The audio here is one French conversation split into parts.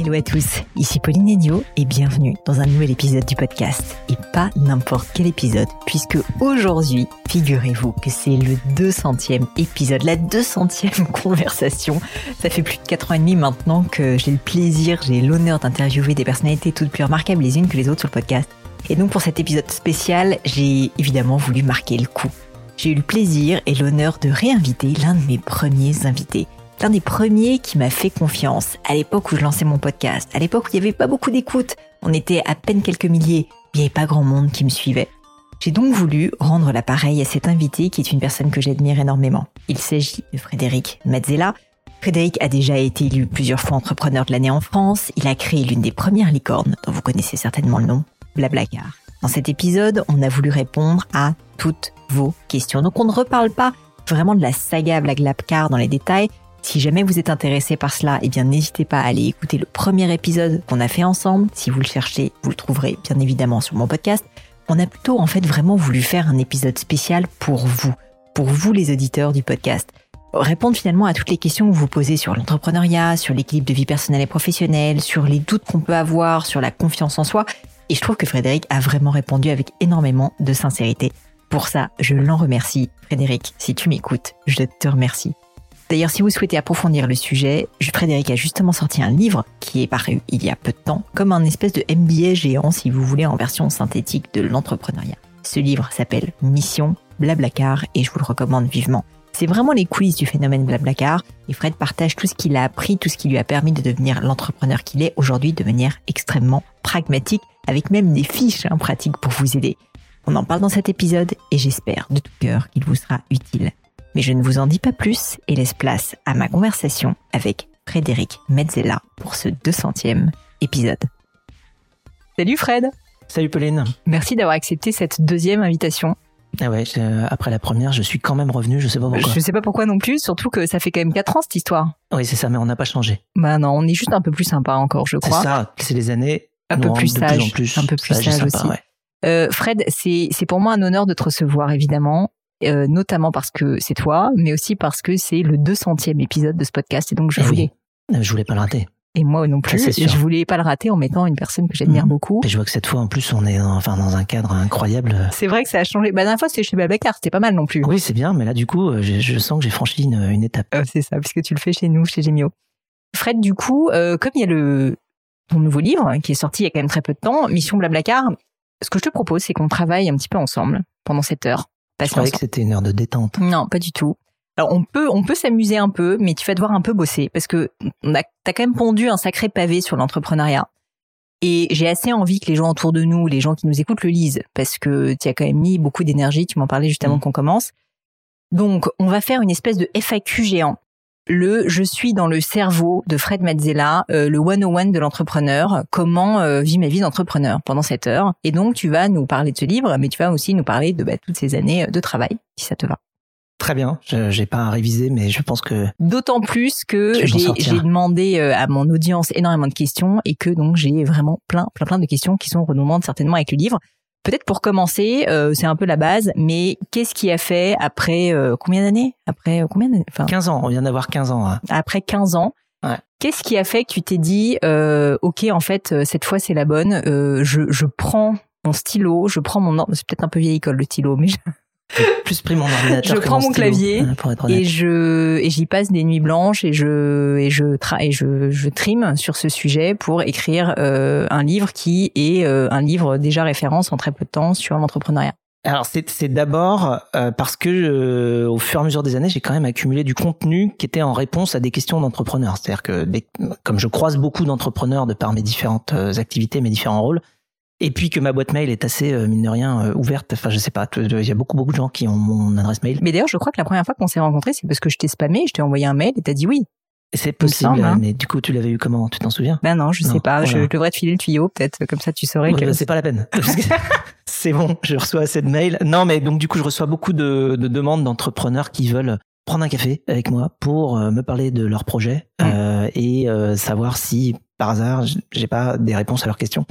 Hello à tous, ici Pauline Edio et bienvenue dans un nouvel épisode du podcast. Et pas n'importe quel épisode, puisque aujourd'hui, figurez-vous que c'est le 200e épisode, la 200e conversation. Ça fait plus de 4 ans et demi maintenant que j'ai le plaisir, j'ai l'honneur d'interviewer des personnalités toutes plus remarquables les unes que les autres sur le podcast. Et donc pour cet épisode spécial, j'ai évidemment voulu marquer le coup. J'ai eu le plaisir et l'honneur de réinviter l'un de mes premiers invités l'un des premiers qui m'a fait confiance à l'époque où je lançais mon podcast, à l'époque où il n'y avait pas beaucoup d'écoute, on était à peine quelques milliers, il n'y avait pas grand monde qui me suivait. J'ai donc voulu rendre l'appareil à cet invité qui est une personne que j'admire énormément. Il s'agit de Frédéric Mazzella. Frédéric a déjà été élu plusieurs fois entrepreneur de l'année en France. Il a créé l'une des premières licornes, dont vous connaissez certainement le nom, Blablacar. Dans cet épisode, on a voulu répondre à toutes vos questions. Donc on ne reparle pas vraiment de la saga Blablacar dans les détails, si jamais vous êtes intéressé par cela, eh bien n'hésitez pas à aller écouter le premier épisode qu'on a fait ensemble. Si vous le cherchez, vous le trouverez bien évidemment sur mon podcast. On a plutôt en fait vraiment voulu faire un épisode spécial pour vous, pour vous les auditeurs du podcast. Répondre finalement à toutes les questions que vous posez sur l'entrepreneuriat, sur l'équilibre de vie personnelle et professionnelle, sur les doutes qu'on peut avoir, sur la confiance en soi. Et je trouve que Frédéric a vraiment répondu avec énormément de sincérité. Pour ça, je l'en remercie. Frédéric, si tu m'écoutes, je te remercie. D'ailleurs, si vous souhaitez approfondir le sujet, Frédéric a justement sorti un livre qui est paru il y a peu de temps, comme un espèce de MBA géant, si vous voulez, en version synthétique de l'entrepreneuriat. Ce livre s'appelle Mission Blablacar et je vous le recommande vivement. C'est vraiment les coulisses du phénomène Blablacar et Fred partage tout ce qu'il a appris, tout ce qui lui a permis de devenir l'entrepreneur qu'il est aujourd'hui de manière extrêmement pragmatique, avec même des fiches hein, pratiques pour vous aider. On en parle dans cet épisode et j'espère de tout cœur qu'il vous sera utile. Mais je ne vous en dis pas plus et laisse place à ma conversation avec Frédéric Mezzella pour ce 200e épisode. Salut Fred Salut Pauline Merci d'avoir accepté cette deuxième invitation. Ah ouais, après la première, je suis quand même revenu, je sais pas pourquoi. Je sais pas pourquoi non plus, surtout que ça fait quand même 4 ans cette histoire. Oui, c'est ça, mais on n'a pas changé. Bah non, on est juste un peu plus sympa encore, je crois. C'est ça, c'est les années. Un peu plus sage, plus un peu plus sage, aussi. Euh, Fred, c'est pour moi un honneur de te recevoir, évidemment. Euh, notamment parce que c'est toi, mais aussi parce que c'est le 200e épisode de ce podcast et donc je eh voulais. Je voulais pas le rater. Et moi non plus. Je voulais pas le rater en mettant une personne que j'admire mhm. beaucoup. Et je vois que cette fois, en plus, on est dans, enfin dans un cadre incroyable. C'est vrai que ça a changé. Bah, la dernière fois, c'était chez Babacar, c'était pas mal non plus. Oui, c'est bien, mais là, du coup, euh, je, sens que j'ai franchi une, une étape. Euh, c'est ça, puisque tu le fais chez nous, chez Gemio. Fred, du coup, euh, comme il y a le ton nouveau livre qui est sorti il y a quand même très peu de temps, Mission Blablacar, ce que je te propose, c'est qu'on travaille un petit peu ensemble pendant cette heure je croyais que c'était une heure de détente. Non, pas du tout. Alors on peut on peut s'amuser un peu, mais tu vas devoir un peu bosser parce que t'as quand même pondu un sacré pavé sur l'entrepreneuriat. Et j'ai assez envie que les gens autour de nous, les gens qui nous écoutent, le lisent parce que tu as quand même mis beaucoup d'énergie. Tu m'en parlais juste avant mm. qu'on commence. Donc on va faire une espèce de FAQ géant le je suis dans le cerveau de Fred Mazzella, euh, le 101 de l'entrepreneur, comment euh, vit ma vie d'entrepreneur pendant cette heure. Et donc tu vas nous parler de ce livre, mais tu vas aussi nous parler de bah, toutes ces années de travail, si ça te va. Très bien, je j'ai pas à réviser, mais je pense que d'autant plus que j'ai demandé euh, à mon audience énormément de questions et que donc j'ai vraiment plein plein plein de questions qui sont redondantes certainement avec le livre. Peut-être pour commencer, euh, c'est un peu la base, mais qu'est-ce qui a fait après euh, combien d'années? Après euh, combien d'années? Enfin, 15 ans, on vient d'avoir 15 ans. Hein. Après 15 ans, ouais. qu'est-ce qui a fait que tu t'es dit, ok, en fait, cette fois c'est la bonne, je, je prends mon stylo, je prends mon... C'est peut-être un peu vieille école le stylo, mais plus pris mon ordinateur. Je prends mon, clavier et je et j'y passe des nuits blanches et je et je et je je trime sur ce sujet pour écrire euh, un livre qui est euh, un livre déjà référence en très peu de temps sur l'entrepreneuriat. Alors c'est c'est d'abord euh, parce que au fur et à mesure des années, j'ai quand même accumulé du contenu qui était en réponse à des questions d'entrepreneurs. C'est-à-dire que comme je croise beaucoup d'entrepreneurs de par mes différentes activités, mes différents rôles, et puis que ma boîte mail est assez euh, mine de rien euh, ouverte. Enfin, je sais pas, il y a beaucoup beaucoup de gens qui ont mon adresse mail. Mais d'ailleurs, je crois que la première fois qu'on s'est rencontrés, c'est parce que je t'ai spammé, je t'ai envoyé un mail et t'as dit oui. C'est possible, hein. mais du coup, tu l'avais eu comment? Tu t'en souviens? Ben non, je sais pas. Je devrais te filer le tuyau, peut-être, comme ça, tu saurais que. Bah, c'est pas la peine. c'est bon, je reçois assez de mails. Non, mais donc du coup, je reçois beaucoup de, de demandes d'entrepreneurs qui veulent prendre un café avec moi pour euh, me parler de leur projet euh, et euh, savoir si par hasard j'ai pas des réponses à leurs questions.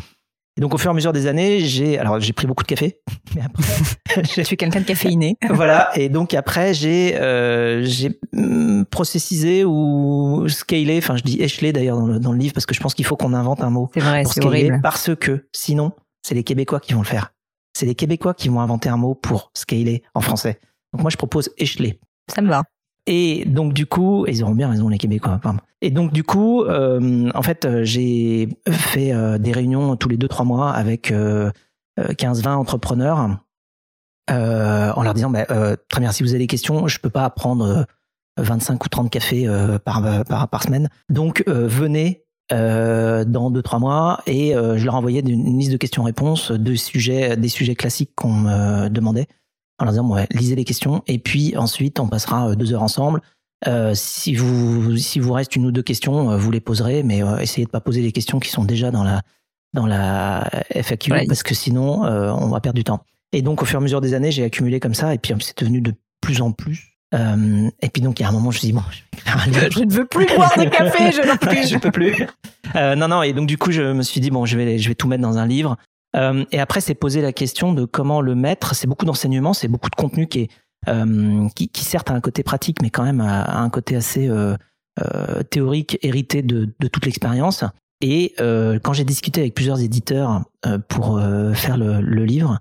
Et donc au fur et à mesure des années, j'ai alors j'ai pris beaucoup de café. Mais après, je suis quelqu'un de caféiné. voilà. Et donc après, j'ai euh, j'ai mm, processisé ou scalé. Enfin, je dis échelé d'ailleurs dans le, dans le livre parce que je pense qu'il faut qu'on invente un mot. C'est vrai, c'est horrible. Parce que sinon, c'est les Québécois qui vont le faire. C'est les Québécois qui vont inventer un mot pour scaler en français. Donc moi, je propose échelé. Ça me va. Et donc du coup, ils auront bien raison les Québécois. Pardon. Et donc du coup, euh, en fait, euh, j'ai fait euh, des réunions tous les deux trois mois avec 15-20 entrepreneurs en leur disant bah, très bien, si vous avez des questions, je peux pas prendre 25 ou 30 cafés par, semaine. Donc venez dans deux trois mois et je leur envoyais une liste de questions-réponses des sujets classiques qu'on me demandait en leur disant ouais, lisez les questions et puis ensuite on passera euh, deux heures ensemble. Euh, si vous si vous reste une ou deux questions, euh, vous les poserez, mais euh, essayez de pas poser les questions qui sont déjà dans la dans la FAQ parce que sinon on va perdre du temps. Et donc au fur et à mesure des années, j'ai accumulé comme ça et puis c'est devenu de plus en plus. Euh, et puis donc il y a un moment, je me dis bon, je, ne veux plus boire de café, je n'en plus, je peux plus. Euh, non non et donc du coup je me suis dit bon, je vais je vais tout mettre dans un livre. Euh, et après, c'est poser la question de comment le mettre. C'est beaucoup d'enseignement, c'est beaucoup de contenu qui est euh, qui, qui, certes a un côté pratique, mais quand même a, un côté assez euh, euh, théorique, hérité de, de toute l'expérience. Et euh, quand j'ai discuté avec plusieurs éditeurs pour faire le, le livre,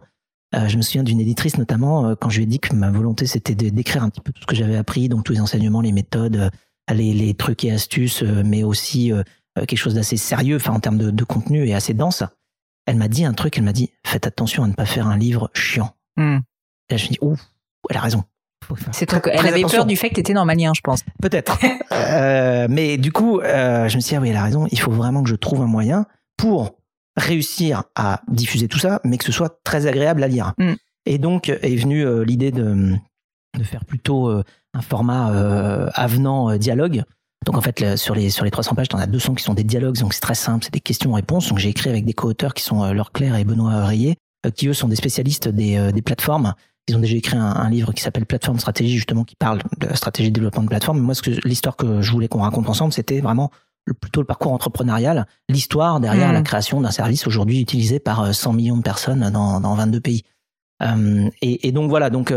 je me souviens d'une éditrice notamment quand je lui ai dit que ma volonté c'était d'écrire un petit peu tout ce que j'avais appris, donc tous les enseignements, les méthodes, les, les trucs et astuces, mais aussi quelque chose d'assez sérieux, enfin en termes de, de contenu et assez dense elle m'a dit un truc, elle m'a dit faites attention à ne pas faire un livre chiant. Hmm. Et là, je me dis ouf, elle a raison. C'est elle avait peur du fait que tu étais normalien, je pense. Peut-être. euh, mais du coup, euh, je me suis dit ah oui, elle a raison. Il faut vraiment que je trouve un moyen pour réussir à diffuser tout ça, mais que ce soit très agréable à lire. Hmm. Et donc est venue euh, l'idée de, de faire plutôt euh, un format euh, avenant dialogue donc en fait, sur les sur les 300 pages, t'en as 200 qui sont des dialogues, donc c'est très simple, c'est des questions-réponses. Donc j'ai écrit avec des co-auteurs qui sont euh, Laure Claire et Benoît Rayet, euh, qui eux sont des spécialistes des, euh, des plateformes. Ils ont déjà écrit un, livre qui s'appelle Plateforme Stratégie, justement, qui parle de la stratégie de développement de plateforme. Moi, ce que l'histoire que je voulais qu'on raconte ensemble, c'était vraiment plutôt le parcours entrepreneurial, l'histoire derrière la mmh. création d'un service aujourd'hui utilisé par 100 millions de personnes dans, dans 22 pays. Euh, et, et, donc voilà, donc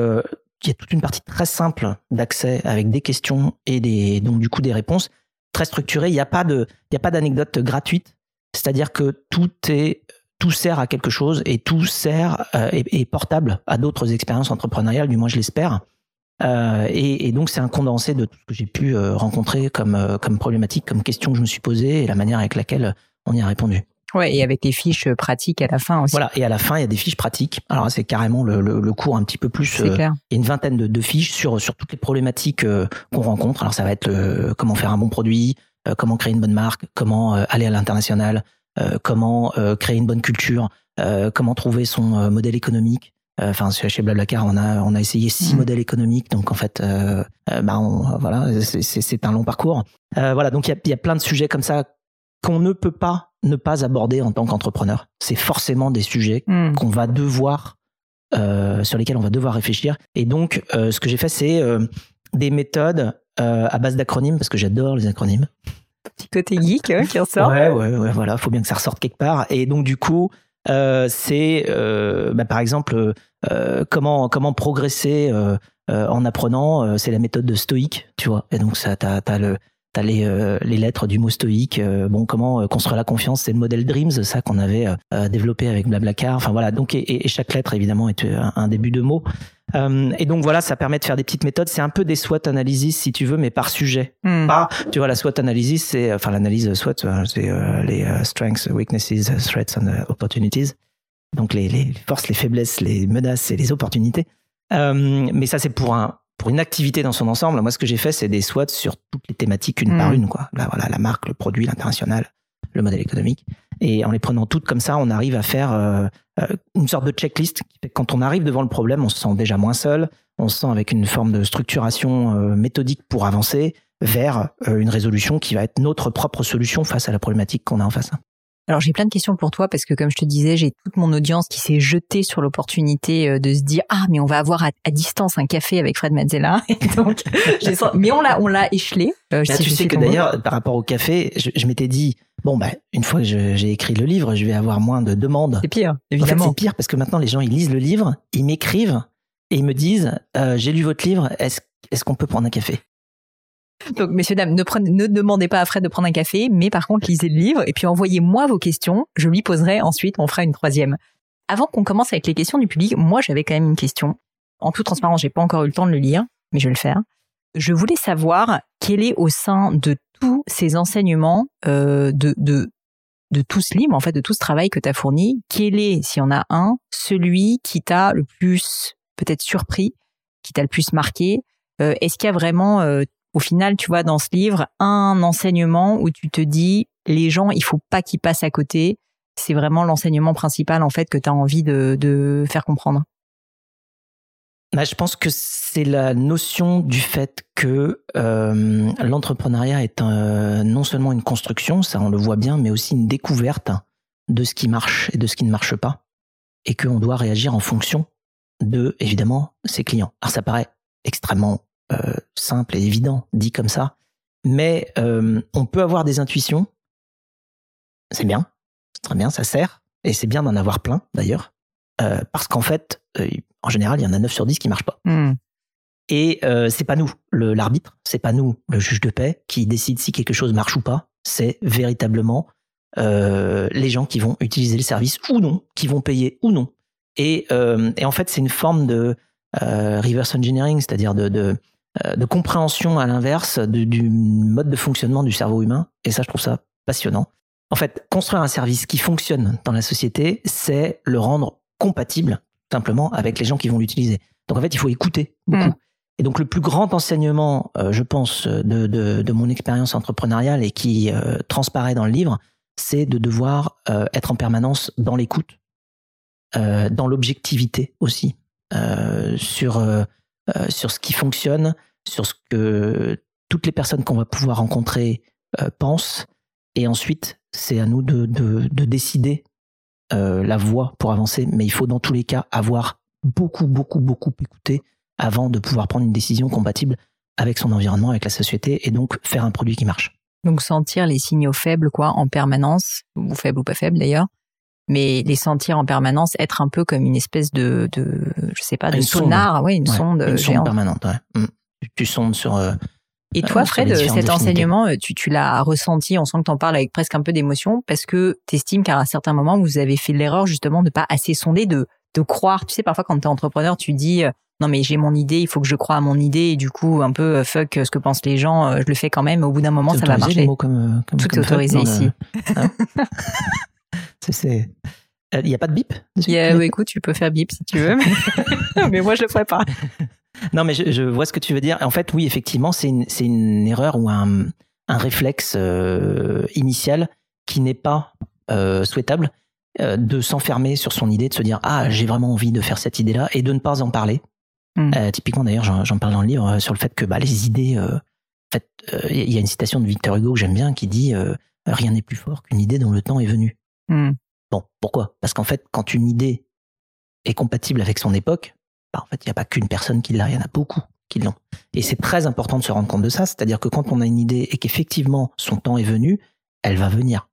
il y a toute une partie très simple d'accès avec des questions et des donc du coup des réponses très structurées. Il n'y a pas de il y a pas d'anecdote gratuite. C'est-à-dire que tout est tout sert à quelque chose et tout sert euh, est, portable à d'autres expériences entrepreneuriales, du moins je l'espère. Euh, et, et, donc c'est un condensé de tout ce que j'ai pu euh, rencontrer comme euh, comme problématique, comme question que je me suis posée et la manière avec laquelle on y a répondu. Ouais, et avec des fiches pratiques à la fin aussi. Voilà, et à la fin, il y a des fiches pratiques. Alors c'est carrément le, le, le, cours un petit peu plus. Euh, clair. Il y a une vingtaine de, de, fiches sur sur toutes les problématiques euh, qu'on rencontre. Alors ça va être euh, comment faire un bon produit, euh, comment créer une bonne marque, comment aller à l'international, comment créer une bonne culture, comment trouver son modèle économique. Enfin, chez Blablacar, on a on a essayé six mmh. modèles économiques, donc en fait, bah on, voilà, c'est un long parcours. voilà, donc il y a, y a plein de sujets comme ça qu'on ne peut pas ne pas aborder en tant qu'entrepreneur. C'est forcément des sujets hmm. qu'on va devoir, euh, sur lesquels on va devoir réfléchir. Et donc, euh, ce que j'ai fait, c'est euh, des méthodes à base d'acronymes, parce que j'adore les acronymes. Petit côté geek hein, qui ressort. Ouais, ouais, ouais, voilà, faut bien que ça ressorte quelque part. Et donc, du coup, c'est, bah, par exemple, comment comment progresser en apprenant. c'est la méthode de stoïque, tu vois. Et donc, ça, t'as as le T'as les, euh, les lettres du mot stoïque. Euh, bon, comment euh, construire la confiance C'est le modèle Dreams, ça qu'on avait développé avec Blablacar. Enfin voilà. Donc et, et chaque lettre évidemment est un, début de mot. et donc voilà, ça permet de faire des petites méthodes. C'est un peu des SWOT analysis si tu veux, mais par sujet. Hmm. Pas, tu vois, la SWOT analysis, c'est enfin l'analyse SWOT, c'est les strengths, weaknesses, threats and opportunities. Donc les, les forces, les faiblesses, les menaces et les opportunités. mais ça c'est pour un pour une activité dans son ensemble, moi, ce que j'ai fait, c'est des SWOT sur toutes les thématiques une par hmm. une, quoi. Là, voilà, la marque, le produit, l'international, le modèle économique. Et en les prenant toutes comme ça, on arrive à faire euh, euh, une sorte de checklist. Quand on arrive devant le problème, on se sent déjà moins seul, on se sent avec une forme de structuration euh, méthodique pour avancer vers une résolution qui va être notre propre solution face à la problématique qu'on a en face. Alors j'ai plein de questions pour toi parce que comme je te disais, j'ai toute mon audience qui s'est jetée sur l'opportunité euh, de se dire ah mais on va avoir à, distance un café avec Fred Mazzella. donc mais on l'a on l'a échelé. Euh, tu sais que d'ailleurs par rapport au café, je, m'étais dit Bon, bah, une fois que j'ai écrit le livre, je vais avoir moins de demandes. C'est pire, évidemment. c'est pire parce que maintenant, les gens, ils lisent le livre, ils m'écrivent et ils me disent, euh, j'ai lu votre livre, est-ce est qu'on peut prendre un café? Donc, messieurs, dames, ne, ne demandez pas à Fred de prendre un café, mais par contre, lisez le livre et puis envoyez-moi vos questions. Je lui poserai ensuite, on fera une troisième. Avant qu'on commence avec les questions du public, moi, j'avais quand même une question. En toute transparence, j'ai pas encore eu le temps de le lire, mais je vais le faire. Je voulais savoir quel est au sein de tous ces enseignements, euh, de, de, de tout ce livre, en fait, de tout ce travail que tu as fourni, quel est, s'il y en a un, celui qui t'a le plus peut-être surpris, qui t'a le plus marqué? Euh, Est-ce qu'il y a vraiment euh, au final, tu vois, dans ce livre, un enseignement où tu te dis, les gens, il faut pas qu'ils passent à côté. C'est vraiment l'enseignement principal, en fait, que tu as envie de, faire comprendre. Bah, je pense que c'est la notion du fait que euh, l'entrepreneuriat est non seulement une construction, ça on le voit bien, mais aussi une découverte de ce qui marche et de ce qui ne marche pas, et qu'on doit réagir en fonction de, évidemment, ses clients. Alors ça paraît extrêmement simple et évident, dit comme ça. Mais euh, on peut avoir des intuitions. C'est bien, c'est très bien, ça sert. Et c'est bien d'en avoir plein, d'ailleurs. Euh, parce qu'en fait, en général, il y en a 9 sur 10 qui marchent pas. Hmm. Et c'est pas nous, l'arbitre, c'est pas nous, le juge de paix, qui décide si quelque chose marche ou pas. C'est véritablement les gens qui vont utiliser le service ou non, qui vont payer ou non. Et, et en fait, c'est une forme de reverse engineering, c'est-à-dire de, euh, de compréhension à l'inverse du mode de fonctionnement du cerveau humain. Et ça, je trouve ça passionnant. En fait, construire un service qui fonctionne dans la société, c'est le rendre compatible simplement avec les gens qui vont l'utiliser. Donc en fait, il faut écouter beaucoup. Mm. Et donc le plus grand enseignement, euh, je pense, de, de, mon expérience entrepreneuriale et qui euh, transparaît dans le livre, c'est de devoir être en permanence dans l'écoute, dans l'objectivité aussi, sur euh, sur ce qui fonctionne, sur ce que toutes les personnes qu'on va pouvoir rencontrer euh, pensent. Et ensuite, c'est à nous de, de, décider euh, la voie pour avancer. Mais il faut dans tous les cas avoir beaucoup, beaucoup, beaucoup écouté avant de pouvoir prendre une décision compatible avec son environnement, avec la société, et donc faire un produit qui marche. Donc sentir les signaux faibles, quoi, en permanence, ou faibles ou pas faibles d'ailleurs, mais les sentir en permanence, être un peu comme une espèce de, de je sais pas, de sonar, ouais, une sonde une sonde permanente. Ouais. Mm. Tu sondes sur. Euh, et toi, euh, Fred, cet enseignement, euh, tu, tu l'as ressenti, on sent que tu en parles avec presque un peu d'émotion, parce que tu estimes qu'à un certain moment, vous avez fait l'erreur justement de pas assez sonder, de, de croire. Tu sais, parfois quand tu es entrepreneur, tu dis, non mais j'ai mon idée, il faut que je croie à mon idée, et du coup, un peu fuck ce que pensent les gens, je le fais quand même, au bout d'un moment, ça va marcher. Comme, comme, Tout est autorisé ici. Hein C'est, il n'y a pas de bip Écoute, tu peux faire bip si tu veux, mais, moi je le ferai pas. Non, mais je, vois ce que tu veux dire. En fait, oui, effectivement, c'est une, c'est une erreur ou un, un réflexe euh, initial qui n'est pas euh, souhaitable euh, de s'enfermer sur son idée, de se dire ah j'ai vraiment envie de faire cette idée-là et de ne pas en parler. Hmm. typiquement, d'ailleurs, j'en, parle dans le livre sur le fait que bah, les idées, en fait, il y a une citation de Victor Hugo que j'aime bien qui dit rien n'est plus fort qu'une idée dont le temps est venu. Hmm. Bon, pourquoi? Parce qu'en fait, quand une idée est compatible avec son époque, bah, en fait, il n'y a pas qu'une personne qui l'a, il y en a beaucoup qui l'ont. Et c'est très important de se rendre compte de ça, c'est-à-dire que quand on a une idée et qu'effectivement son temps est venu, elle va venir.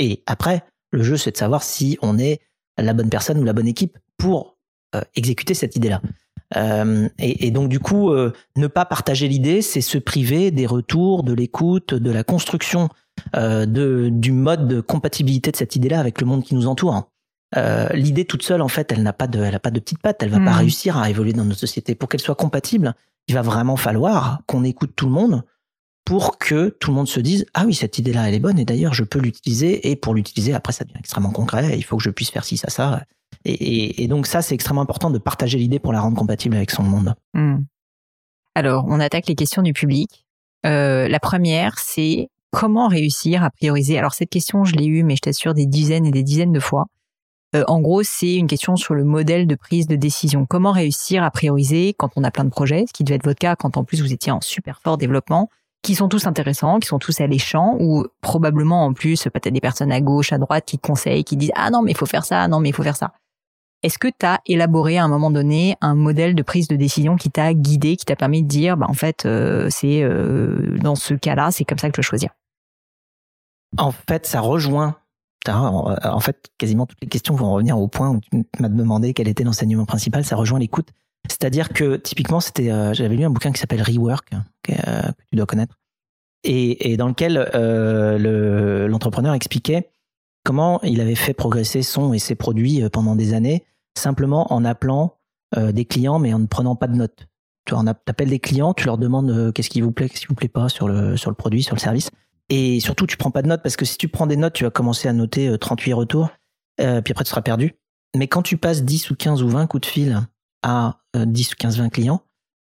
Et après, le jeu, c'est de savoir si on est la bonne personne ou la bonne équipe pour euh, exécuter cette idée-là. Euh, et, donc du coup, euh, ne pas partager l'idée, c'est se priver des retours, de l'écoute, de la construction de, du mode de compatibilité de cette idée-là avec le monde qui nous entoure. Euh, l'idée toute seule, en fait, elle n'a pas de, elle a pas de petite patte, elle va pas hmm. réussir à évoluer dans notre société. Pour qu'elle soit compatible, il va vraiment falloir qu'on écoute tout le monde pour que tout le monde se dise ah oui cette idée là elle est bonne et d'ailleurs je peux l'utiliser et pour l'utiliser après ça devient extrêmement concret il faut que je puisse faire ci ça ça et, et, donc ça c'est extrêmement important de partager l'idée pour la rendre compatible avec son monde hmm. alors on attaque les questions du public euh, la première c'est comment réussir à prioriser Alors cette question, je l'ai eue, mais je t'assure, des dizaines et des dizaines de fois. Euh, en gros, c'est une question sur le modèle de prise de décision. Comment réussir à prioriser quand on a plein de projets, ce qui devait être votre cas quand en plus vous étiez en super fort développement, qui sont tous intéressants, qui sont tous alléchants, ou probablement en plus peut-être des personnes à gauche, à droite qui conseillent, qui disent ah non mais il faut faire ça, non mais il faut faire ça. Est-ce que tu as élaboré à un moment donné un modèle de prise de décision qui t'a guidé, qui t'a permis de dire bah en fait euh, c'est euh, dans ce cas-là c'est comme ça que je choisir? En fait, ça rejoint. En fait, quasiment toutes les questions vont revenir au point où tu m'as demandé quel était l'enseignement principal. Ça rejoint l'écoute. C'est-à-dire que typiquement, c'était, euh, j'avais lu un bouquin qui s'appelle Rework, que, tu dois connaître, et, dans lequel l'entrepreneur expliquait comment il avait fait progresser son et ses produits pendant des années, simplement en appelant des clients, mais en ne prenant pas de notes. Tu appelles des clients, tu leur demandes euh, qu'est-ce qui vous plaît, qu'est-ce qui vous plaît pas sur le, produit, sur le service. Et surtout, tu prends pas de notes parce que si tu prends des notes, tu vas commencer à noter 38 euh, retours, euh, puis après tu seras perdu. Mais quand tu passes 10 ou 15 ou 20 coups de fil à 10 ou 15, 20 clients,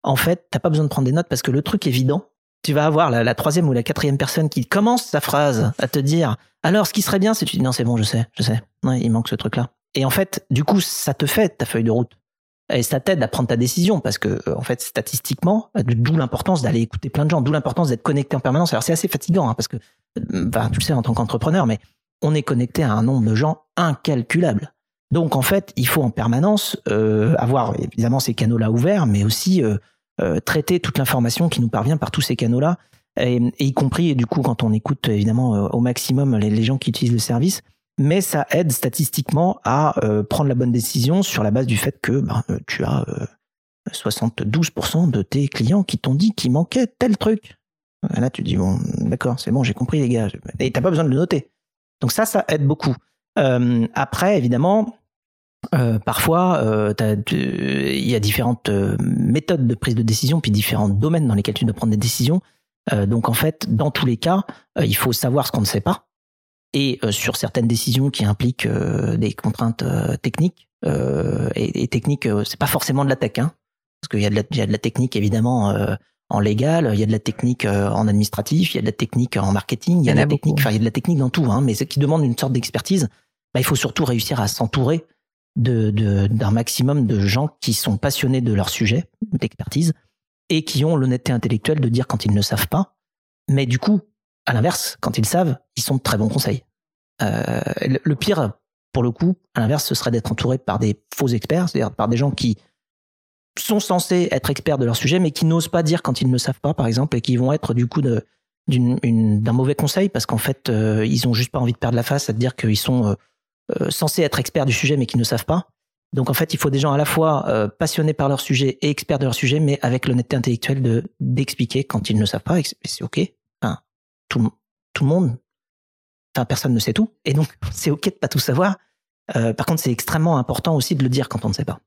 en fait, t'as pas besoin de prendre des notes parce que le truc évident, tu vas avoir la, troisième ou la quatrième personne qui commence sa phrase à te dire alors ce qui serait bien c'est tu dis non c'est bon je sais je sais. Il manque ce truc là et en fait du coup ça te fait ta feuille de route. Et ça t'aide à prendre ta décision parce que euh, en fait statistiquement d'où l'importance d'aller écouter plein de gens d'où l'importance d'être connecté en permanence. Alors c'est assez fatigant hein, parce que bah, tu le sais en tant qu'entrepreneur mais on est connecté à un nombre de gens incalculable. Donc en fait il faut en permanence euh, avoir évidemment ces canaux là ouverts mais aussi traiter toute l'information qui nous parvient par tous ces canaux là et, y compris du coup quand on écoute évidemment au maximum les gens qui utilisent le service mais ça aide statistiquement à euh, prendre la bonne décision sur la base du fait que ben, euh, tu as 72% euh, de tes clients qui t'ont dit qu'il manquait tel truc. Là, tu dis, bon, d'accord, c'est bon, j'ai compris les gars. Et t'as pas besoin de le noter. Donc ça, ça aide beaucoup. après, évidemment, parfois, il y a différentes méthodes de prise de décision, puis différents domaines dans lesquels tu dois prendre des décisions. donc en fait, dans tous les cas, il faut savoir ce qu'on ne sait pas. Et euh, sur certaines décisions qui impliquent euh, des contraintes euh, techniques et, et, techniques, c'est pas forcément de la tech, hein, parce qu'il y, a de la, y a de la technique évidemment en légal, il y a de la technique en administratif, il y a de la technique en marketing, il y a de la technique, enfin il y a de la technique dans tout, hein, mais ce qui demande une sorte d'expertise, bah, il faut surtout réussir à s'entourer d'un maximum de gens qui sont passionnés de leur sujet d'expertise et qui ont l'honnêteté intellectuelle de dire quand ils ne savent pas. Mais du coup, à l'inverse, quand ils savent, ils sont de très bons conseils. Euh, le pire, pour le coup, à l'inverse, ce serait d'être entouré par des faux experts, c'est-à-dire par des gens qui sont censés être experts de leur sujet, mais qui n'osent pas dire quand ils ne savent pas, par exemple, et qui vont être du coup d'un mauvais conseil parce qu'en fait, euh, ils ont juste pas envie de perdre la face à dire qu'ils sont euh, censés être experts du sujet, mais qui ne savent pas. Donc en fait, il faut des gens à la fois passionnés par leur sujet et experts de leur sujet, mais avec l'honnêteté intellectuelle de d'expliquer quand ils ne savent pas. C'est ok tout, le monde, enfin personne ne sait tout, et donc c'est ok de pas tout savoir. Euh, par contre, c'est extrêmement important aussi de le dire quand on ne sait pas.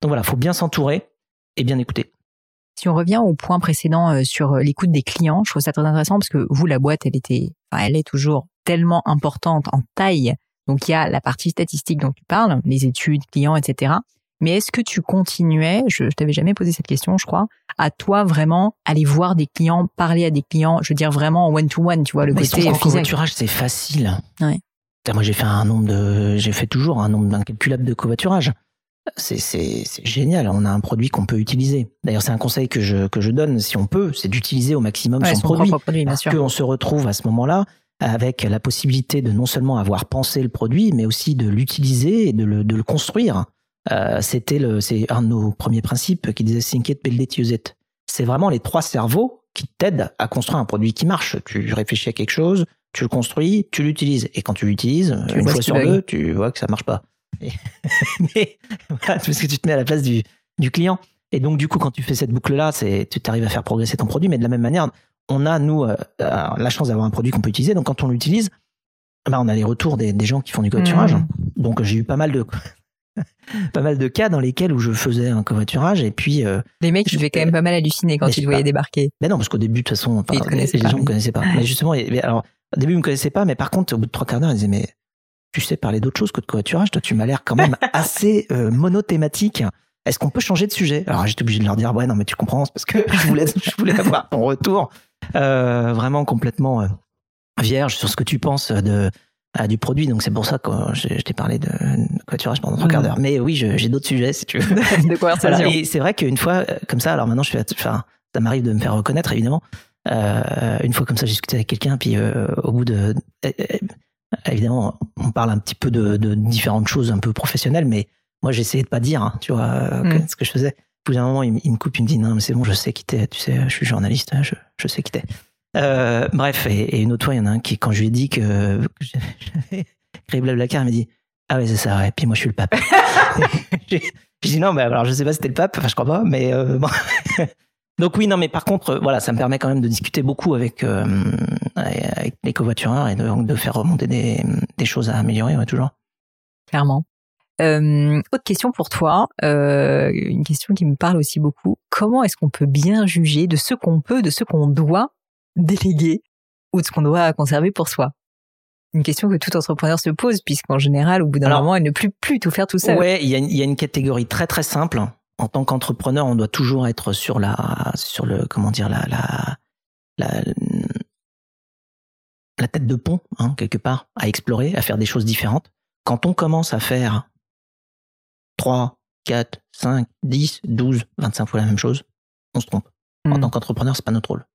Donc voilà, faut bien s'entourer et bien écouter. Si on revient au point précédent euh, sur euh, l'écoute des clients, je trouve ça très intéressant parce que vous, la boîte, elle était, elle est toujours tellement importante en taille. Donc il y a la partie statistique dont tu parles, les études, clients, etc. Mais est-ce que tu continuais, je, je t'avais jamais posé cette question, je crois, à toi vraiment aller voir des clients, parler à des clients, je veux dire vraiment one to one, tu vois le côté en covoiturage, c'est facile. Ouais. Moi, j'ai fait un nombre de, j'ai fait toujours un nombre incalculable de covoiturage. C'est, génial. On a un produit qu'on peut utiliser. D'ailleurs, c'est un conseil que je, que je donne, si on peut, c'est d'utiliser au maximum son, produit. produit parce qu'on se retrouve à ce moment-là avec la possibilité de non seulement avoir pensé le produit, mais aussi de l'utiliser et de le, de le construire. Euh, c'était le, c'est un de nos premiers principes qui disait think it, build it, use it. C'est vraiment les trois cerveaux qui t'aident à construire un produit qui marche. Tu réfléchis à quelque chose, tu le construis, tu l'utilises. Et quand tu l'utilises, une fois sur deux, tu vois que ça marche pas. mais parce que tu te mets à la place du, du client. Et donc, du coup, quand tu fais cette boucle-là, c'est, tu arrives à faire progresser ton produit. Mais de la même manière, on a, nous, euh, la chance d'avoir un produit qu'on peut utiliser. Donc, quand on l'utilise, bah, on a les retours des, des gens qui font du covoiturage. Mmh. Donc, j'ai eu pas mal de, pas mal de cas dans lesquels où je faisais un covoiturage et puis euh, les mecs je vais quand même pas mal halluciner quand ils te voyaient débarquer. Mais non parce qu'au début de toute façon les, gens me connaissaient pas. Mais justement alors au début ils me connaissaient pas mais par contre au bout de trois quarts d'heure ils disaient mais tu sais parler d'autre chose que de covoiturage? Toi tu m'as l'air quand même assez euh, monothématique. Est-ce qu'on peut changer de sujet? Alors j'étais obligé de leur dire ouais non mais tu comprends parce que je voulais je voulais avoir ton retour. euh, vraiment complètement euh, vierge sur ce que tu penses de du produit. Donc c'est pour ça que je, t'ai parlé de covoiturage pendant trois quarts d'heure. Mais oui, j'ai d'autres sujets si tu veux. de conversation. Et c'est vrai qu'une fois euh, comme ça, alors maintenant je fais, enfin, ça m'arrive de me faire reconnaître évidemment. Euh, une fois comme ça, j'ai discuté avec quelqu'un, puis euh, au bout de, évidemment, on parle un petit peu de, de différentes choses un peu professionnelles, mais moi j'essayais de pas dire, hein, tu vois, mm. ce que je faisais. Puis à un moment, il, me coupe, il me dit non, mais c'est bon, je sais qui t'es, tu sais, je suis journaliste, je, je sais qui t'es. Euh, bref, et, une autre fois, il y en a un qui, quand je lui ai dit que, j'avais créé Blablacar, il m'a dit Ah ouais, c'est ça, ouais. Puis moi, je suis le pape. j'ai dit Non, mais alors je sais pas si c'était le pape, enfin, je crois pas, mais euh, bon. Donc oui, non, mais par contre, voilà, ça me permet quand même de discuter beaucoup avec, euh, avec les covoitureurs et de, de faire remonter des, des choses à améliorer, ouais, toujours. Clairement. Euh, autre question pour toi, euh, une question qui me parle aussi beaucoup. Comment est-ce qu'on peut bien juger de ce qu'on peut, de ce qu'on doit déléguer ou de ce qu'on doit conserver pour soi? Une question que tout entrepreneur se pose, puisqu'en général, au bout d'un moment, il ne peut plus tout faire tout seul. Ouais, il y a, y a une catégorie très très simple. En tant qu'entrepreneur, on doit toujours être sur la, sur le, comment dire, la, la, la, la tête de pont, hein, quelque part, à explorer, à faire des choses différentes. Quand on commence à faire 3, 4, 5, 10, 12, 25 fois la même chose, on se trompe. En hmm. tant qu'entrepreneur, c'est pas notre rôle.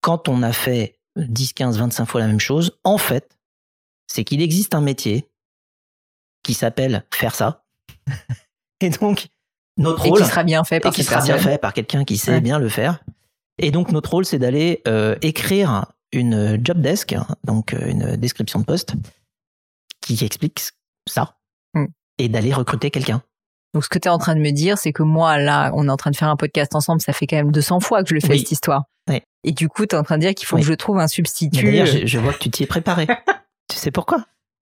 Quand on a fait 10, 15, 25 fois la même chose, en fait, c'est qu'il existe un métier qui s'appelle faire ça. et donc, notre rôle. Et qui sera bien fait par, qui sera bien fait par quelqu'un qui sait bien le faire. Et donc, notre rôle, c'est d'aller euh, écrire une job desk, donc euh, une description de poste, qui explique ça et d'aller recruter quelqu'un. Donc ce que tu es en train de me dire, c'est que moi, là, on est en train de faire un podcast ensemble, ça fait quand même 200 fois que je le fais, cette histoire. Et du coup, tu es en train de dire qu'il faut que je trouve un substitut. D'ailleurs, je, vois que tu t'y es préparé. tu sais pourquoi?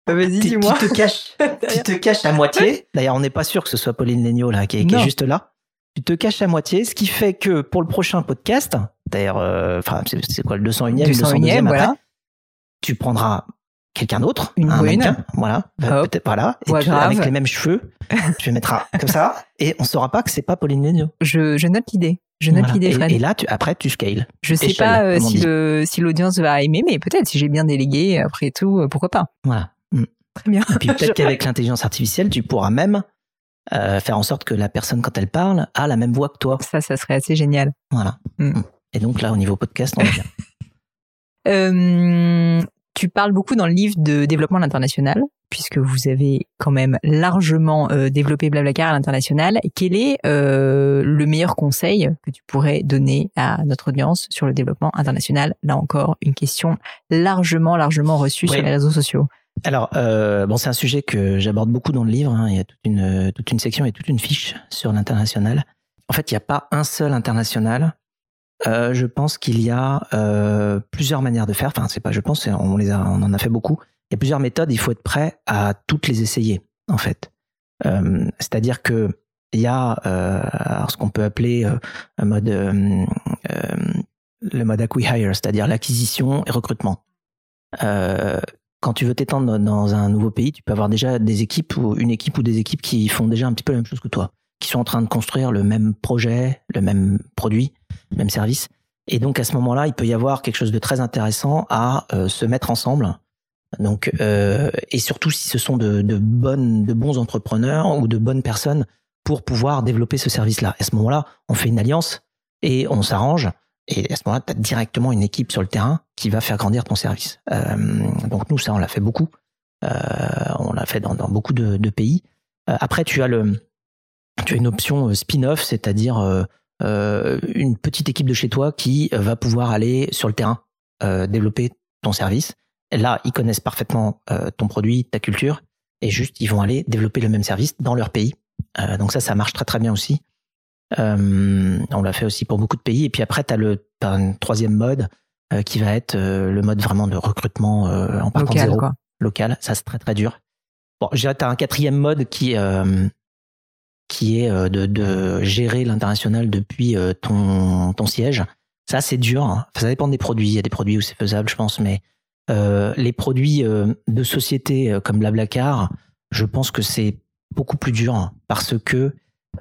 Bah, Vas-y, dis-moi. Tu te caches, tu te caches à moitié. D'ailleurs, on n'est pas sûr que ce soit Pauline Legnaud là, qui est, juste là. Tu te caches à moitié, ce qui fait que pour le prochain podcast, d'ailleurs, euh, c'est quoi le 201e, 201e, voilà. tu prendras quelqu'un d'autre, une un voilà, euh, peut-être voilà, et avec les mêmes cheveux, tu le mettras comme ça, et on saura pas que c'est pas Pauline Legno. Je, je note l'idée. Je note l'idée, Fred. Et, là, tu, après, tu scales. Je sais pas euh, si le, si l'audience va aimer, mais peut-être si j'ai bien délégué, après tout, euh, pourquoi pas. Voilà. Mm. Très bien. Et puis peut-être qu'avec l'intelligence artificielle, tu pourras même faire en sorte que la personne, quand elle parle, a la même voix que toi. Ça, ça serait assez génial. Voilà. Mm. Et donc là, au niveau podcast, on est bien. Euh, tu parles beaucoup dans le livre de développement à l'international, puisque vous avez quand même largement euh, développé Blablacar à l'international. Quel est euh, le meilleur conseil que tu pourrais donner à notre audience sur le développement international? Là encore, une question largement, largement reçue sur les réseaux sociaux. Alors, euh, bon, c'est un sujet que j'aborde beaucoup dans le livre. Hein. Il y a toute une, toute une section et toute une fiche sur l'international. En fait, il n'y a pas un seul international euh, je pense qu'il y a euh, plusieurs manières de faire. Enfin, c'est pas je pense, on, en a fait beaucoup. Il y a plusieurs méthodes. Il faut être prêt à toutes les essayer, en fait. Euh, c'est-à-dire que il y a ce qu'on peut appeler un mode le mode c'est-à-dire l'acquisition et recrutement. quand tu veux t'étendre dans un nouveau pays, tu peux avoir déjà des équipes ou une équipe ou des équipes qui font déjà un petit peu la même chose que toi, qui sont en train de construire le même projet, le même produit, même service. Et donc à ce moment-là, il peut y avoir quelque chose de très intéressant à euh, se mettre ensemble. Donc euh, et surtout si ce sont de, bonnes, de bons entrepreneurs ou de bonnes personnes pour pouvoir développer ce service-là. À ce moment-là, on fait une alliance et on s'arrange. Et à ce moment-là, tu as directement une équipe sur le terrain qui va faire grandir ton service. Euh, donc nous, ça, on l'a fait beaucoup. On l'a fait dans, beaucoup de, de pays. Après, tu as le, tu as une option spin-off, c'est-à-dire une petite équipe de chez toi qui va pouvoir aller sur le terrain euh, développer ton service. là, ils connaissent parfaitement euh, ton produit, ta culture, et juste ils vont aller développer le même service dans leur pays. donc ça, ça marche très très bien aussi. on l'a fait aussi pour beaucoup de pays. Et puis après, tu as le as un troisième mode qui va être le mode vraiment de recrutement en partant local, zéro, quoi. local. Ça, c'est très très dur. Bon, je dirais tu as un quatrième mode qui qui est euh, de, gérer l'international depuis euh, ton, siège. Ça, c'est dur. Ça dépend des produits. Il y a des produits où c'est faisable, je pense, mais euh, les produits de société comme Blablacar, je pense que c'est beaucoup plus dur parce que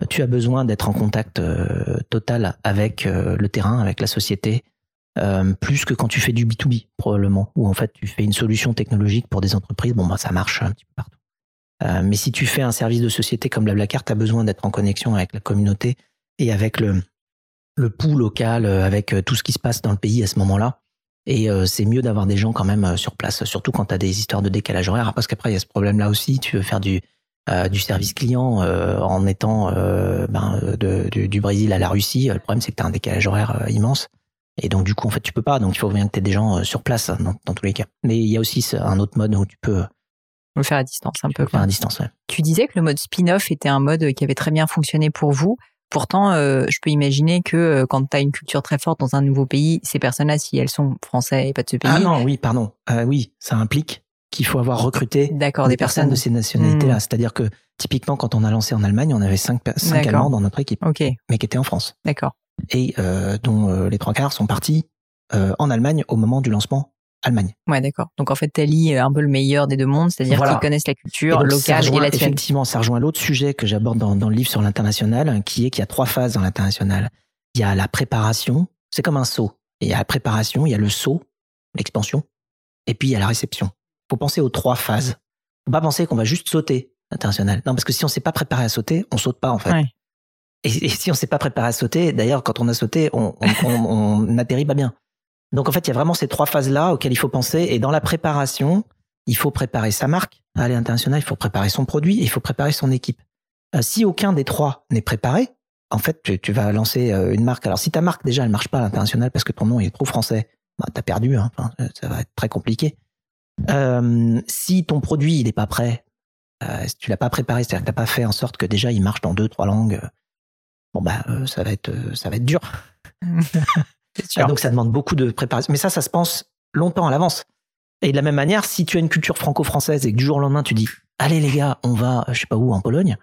tu as besoin d'être en contact total avec le terrain, avec la société, plus que quand tu fais du B2B, probablement, où en fait tu fais une solution technologique pour des entreprises. Bon, bah, ça marche un petit peu partout. Euh, mais si tu fais un service de société comme Blablacar, tu as besoin d'être en connexion avec la communauté et avec le, le pouls local, euh, avec euh, tout ce qui se passe dans le pays à ce moment-là. Et c'est mieux d'avoir des gens quand même sur place, surtout quand tu as des histoires de décalage horaire, parce qu'après, il y a ce problème-là aussi. Tu veux faire du, du service client en étant ben, de, du, Brésil à la Russie. Le problème, c'est que tu as un décalage horaire immense. Et donc du coup, en fait, tu peux pas. Donc il faut bien que tu aies des gens sur place dans, dans, tous les cas. Mais il y a aussi un autre mode où tu peux le faire à distance un peu. Faire à distance, ouais. Tu disais que le mode spin-off était un mode qui avait très bien fonctionné pour vous. Pourtant, euh, je peux imaginer que euh, quand tu as une culture très forte dans un nouveau pays, ces personnes-là, si elles sont français et pas de ce pays. Ah non, oui, pardon. Euh, oui, ça implique qu'il faut avoir recruté des, des personnes, de ces nationalités-là. Hmm. C'est-à-dire que typiquement, quand on a lancé en Allemagne, on avait cinq, cinq Allemands dans notre équipe, okay. mais qui étaient en France. D'accord. Et dont les trois quarts sont partis en Allemagne au moment du lancement Allemagne. Ouais, d'accord. Donc en fait, Tali est un peu le meilleur des deux mondes, c'est-à-dire qu'ils connaissent la culture locale et la. Effectivement, ça rejoint l'autre sujet que j'aborde dans, dans, le livre sur l'international, qui est qu'il y a trois phases dans l'international. Il y a la préparation, c'est comme un saut. il y a la préparation, il y a le saut, l'expansion, et puis il y a la réception. Faut penser aux trois phases. Faut pas penser qu'on va juste sauter international. Non, parce que si on s'est pas préparé à sauter, on saute pas en fait. Et, si on s'est pas préparé à sauter, d'ailleurs, quand on a sauté, on, on, on, on atterrit pas bien. Donc en fait, il y a vraiment ces trois phases-là auxquelles il faut penser. Et dans la préparation, il faut préparer sa marque à l'international, il faut préparer son produit et il faut préparer son équipe. Euh, si aucun des trois n'est préparé, en fait, tu, vas lancer euh, une marque. Alors si ta marque déjà elle marche pas à l'international parce que ton nom est trop français, bah, t'as perdu. Hein. Euh, ça va être très compliqué. Si ton produit il est pas prêt, si tu l'as pas préparé, c'est-à-dire que t'as pas fait en sorte que déjà il marche dans deux trois langues, bon bah ça va être ça va être dur. Donc ça demande beaucoup de préparation. Mais ça, ça se pense longtemps à l'avance. Et de la même manière, si tu as une culture franco-française et que du jour au lendemain tu dis, allez les gars, on va, je sais pas où, en Pologne,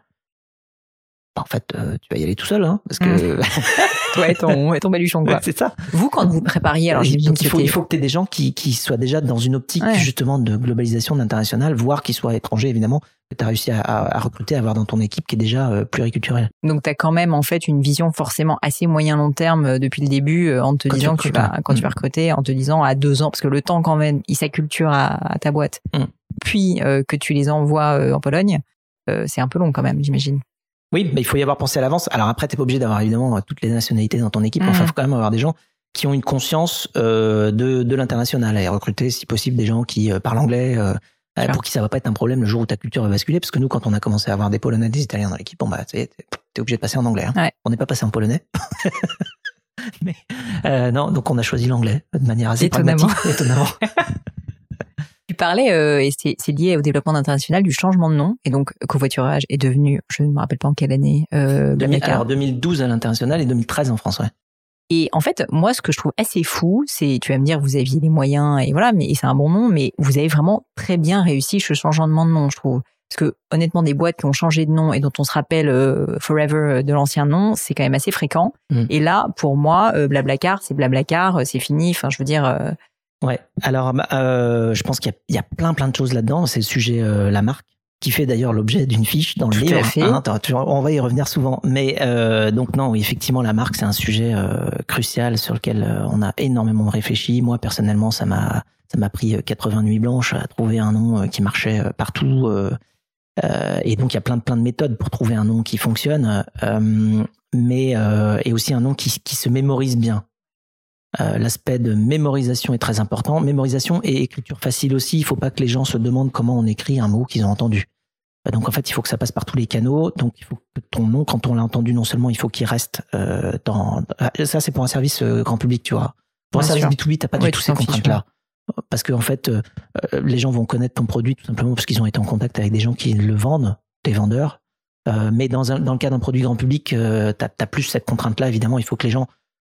en fait, euh, tu vas y aller tout seul, hein, parce que. Mmh. Toi et ton, et ton baluchon, quoi. c'est ça. Vous, quand vous prépariez, alors il, faut, il faut que tu aies des gens qui, qui soient déjà dans une optique, justement, de globalisation, d'international, voire qui soient étrangers, évidemment, que tu as réussi à, à, recruter, à avoir dans ton équipe qui est déjà euh, pluriculturelle. Donc, tu as quand même, en fait, une vision forcément assez moyen-long terme euh, depuis le début, euh, en te disant que tu vas, quand tu vas mmh. recruter, en te disant à deux ans, parce que le temps, quand même, il s'acculture à, à ta boîte, mmh. puis que tu les envoies en Pologne, c'est un peu long quand même, j'imagine. Oui, mais il faut y avoir pensé à l'avance. Alors après, t'es pas obligé d'avoir évidemment toutes les nationalités dans ton équipe. Enfin, il mmh. faut quand même avoir des gens qui ont une conscience euh, de, de l'international et recruter, si possible, des gens qui euh, parlent anglais. Euh, pour qui ça va pas être un problème le jour où ta culture va basculer, parce que nous, quand on a commencé à avoir des Polonais, des Italiens dans l'équipe, bon bah, t'es es obligé de passer en anglais. Hein. On n'est pas passé en polonais. mais euh, non, donc on a choisi l'anglais de manière assez étonnamment. pragmatique, étonnamment. Parlais, euh, et c'est lié au développement international, du changement de nom. Et donc, covoiturage est devenu, je ne me rappelle pas en quelle année. Euh, 2000, alors 2012 à l'international et 2013 en France, ouais. Et en fait, moi, ce que je trouve assez fou, c'est, tu vas me dire, vous aviez les moyens et voilà, mais c'est un bon nom, mais vous avez vraiment très bien réussi ce changement de nom, je trouve. Parce que honnêtement, des boîtes qui ont changé de nom et dont on se rappelle euh, forever euh, de l'ancien nom, c'est quand même assez fréquent. Mm. Et là, pour moi, euh, Blablacar, c'est Blablacar, euh, c'est fini. Enfin, je veux dire, Ouais. Alors, euh, je pense qu'il y, y, a plein plein de choses là-dedans. C'est le sujet euh, la marque qui fait d'ailleurs l'objet d'une fiche dans le Tout livre. Hein, on va y revenir souvent. Mais euh, donc non, effectivement, la marque c'est un sujet euh, crucial sur lequel euh, on a énormément réfléchi. Moi personnellement, ça m'a ça m'a pris 80 nuits blanches à trouver un nom qui marchait partout. et donc il y a plein de plein de méthodes pour trouver un nom qui fonctionne, mais et aussi un nom qui, qui se mémorise bien. Euh, l'aspect de mémorisation est très important. Mémorisation et écriture facile aussi. Il ne faut pas que les gens se demandent comment on écrit un mot qu'ils ont entendu. Euh, donc en fait, il faut que ça passe par tous les canaux. Donc il faut que ton nom, quand on l'a entendu, non seulement il faut qu'il reste euh, dans. Ça c'est pour un service grand public, tu vois. Pour un service B2B, t'as pas du tout ces contraintes-là. Parce qu'en en fait, les gens vont connaître ton produit tout simplement parce qu'ils ont été en contact avec des gens qui le vendent, des vendeurs. mais dans, un, dans le cas d'un produit grand public, euh, t'as as plus cette contrainte-là. Évidemment, il faut que les gens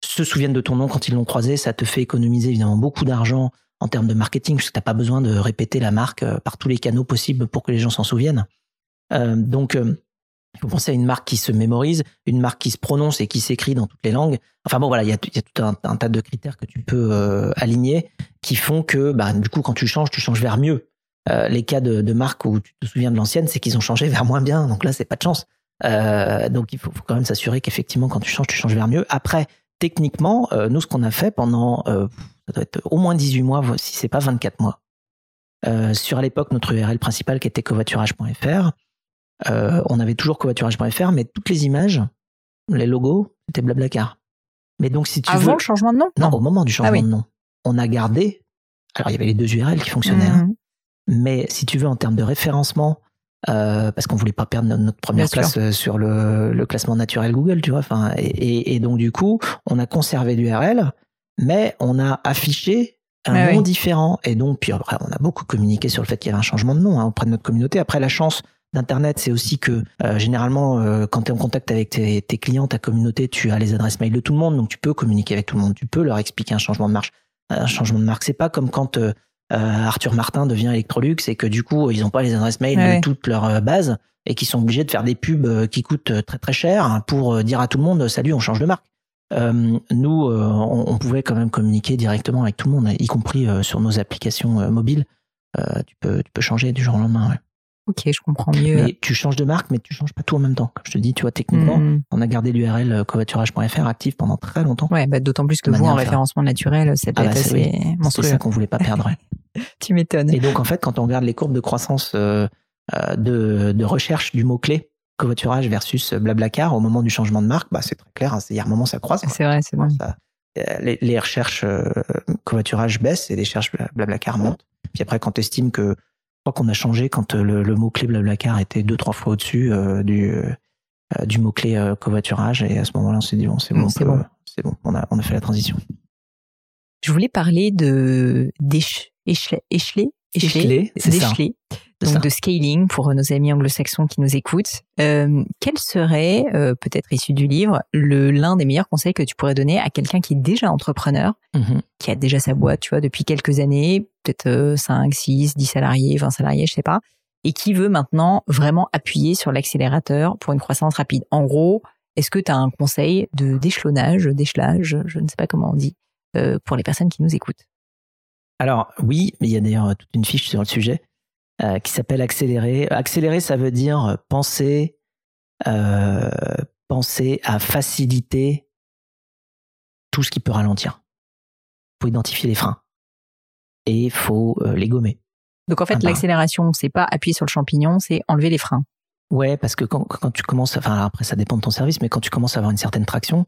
se souviennent de ton nom quand ils l'ont croisé. Ça te fait économiser évidemment beaucoup d'argent en termes de marketing, parce que t'as pas besoin de répéter la marque euh, par tous les canaux possibles pour que les gens s'en souviennent. Euh, donc, il faut penser à une marque qui se mémorise, une marque qui se prononce et qui s'écrit dans toutes les langues. Enfin bon, voilà, il y a, tout un, tas de critères que tu peux euh, aligner qui font que, bah, du coup, quand tu changes, tu changes vers mieux. Les cas de, de marques où tu te souviens de l'ancienne, c'est qu'ils ont changé vers moins bien. Donc là, c'est pas de chance. Donc il faut quand même s'assurer qu'effectivement, quand tu changes, tu changes vers mieux. Après, techniquement, euh, nous, ce qu'on a fait pendant, euh, ça doit être au moins 18 mois, si c'est pas 24 mois, euh, sur à l'époque notre URL principale qui était covoiturage.fr, on avait toujours covoiturage.fr, mais toutes les images, les logos, c'était Blablacar. Mais donc, si tu Avant veux... le changement de nom? Non, au moment du ah changement de nom. On a gardé. Alors, il y avait les deux URL qui fonctionnaient. Hein. Mmh. mais si tu veux, en termes de référencement, euh, parce qu'on voulait pas perdre notre première place euh, sur le, le, classement naturel Google, tu vois. Enfin, et, et, donc du coup, on a conservé l'URL, mais on a affiché un nom différent. Et donc, puis après, on a beaucoup communiqué sur le fait qu'il y avait un changement de nom hein, auprès de notre communauté. Après, la chance d'Internet, c'est aussi que euh, généralement, euh, quand tu es en contact avec tes, tes clients, ta communauté, tu as les adresses mail de tout le monde, donc tu peux communiquer avec tout le monde. Tu peux leur expliquer un changement de marche, un changement de marque. C'est pas comme quand euh, Arthur Martin devient Electrolux et que du coup, ils n'ont pas les adresses mail Ouais. de toute leur euh, base et qui sont obligés de faire des pubs euh, qui coûtent euh, très très cher pour euh, dire à tout le monde salut, on change de marque. Euh, nous, euh, on, on pouvait quand même communiquer directement avec tout le monde, y compris euh, sur nos applications euh, mobiles. Euh, tu peux tu peux changer du jour au lendemain. ouais. Ok, je comprends mieux. Mais tu changes de marque, mais tu changes pas tout en même temps. Comme je te dis, tu vois, techniquement, Hmm. on a gardé l'URL euh, covoiturage.fr active pendant très longtemps. Ouais, bah, d'autant plus que vous, en faire- référencement naturel, ça peut Ah être bah, c'est- assez monstrueux. ça qu'on voulait pas perdre. Tu m'étonnes. Et donc, en fait, quand on regarde les courbes de croissance euh, euh, de, de recherche du mot-clé covoiturage versus Blablacar au moment du changement de marque, bah, c'est très clair. hein, c'est- Il y a un moment, ça croise. C'est vrai, c'est vrai. Ça- les, les recherches euh, covoiturage baissent et les recherches Bla- Blablacar montent. Puis après, quand tu estimes que crois qu'on a changé quand euh, le, le mot-clé Blablacar était deux, trois fois au-dessus euh, du, euh, du mot-clé euh, covoiturage. Et à ce moment-là, on s'est dit, bon, c'est Bon, bon, on c'est bon. c'est bon, on a, on a fait la transition. Je voulais parler de d'éche- échelé, échelé, Échelé, c'est ça. Donc de scaling pour nos amis anglo-saxons qui nous écoutent. Euh, quel serait, euh, peut-être issu du livre, le l'un des meilleurs conseils que tu pourrais donner à quelqu'un qui est déjà entrepreneur, Mhm. qui a déjà sa boîte, tu vois, depuis quelques années, peut-être euh, 5, 6, 10 salariés, 20 salariés, je sais pas, et qui veut maintenant vraiment appuyer sur l'accélérateur pour une croissance rapide? En gros, est-ce que tu as un conseil de d'échelonnage, d'échelage, je ne sais pas comment on dit, euh, pour les personnes qui nous écoutent? Alors oui, mais il y a d'ailleurs toute une fiche sur le sujet euh, qui s'appelle accélérer. Accélérer, ça veut dire penser, euh, penser à faciliter tout ce qui peut ralentir. Il faut identifier les freins et il faut euh, les gommer. Donc en fait, l'accélération, c'est pas appuyer sur le champignon, c'est enlever les freins. Ouais, parce que quand, quand tu commences, enfin après ça dépend de ton service, mais quand tu commences à avoir une certaine traction,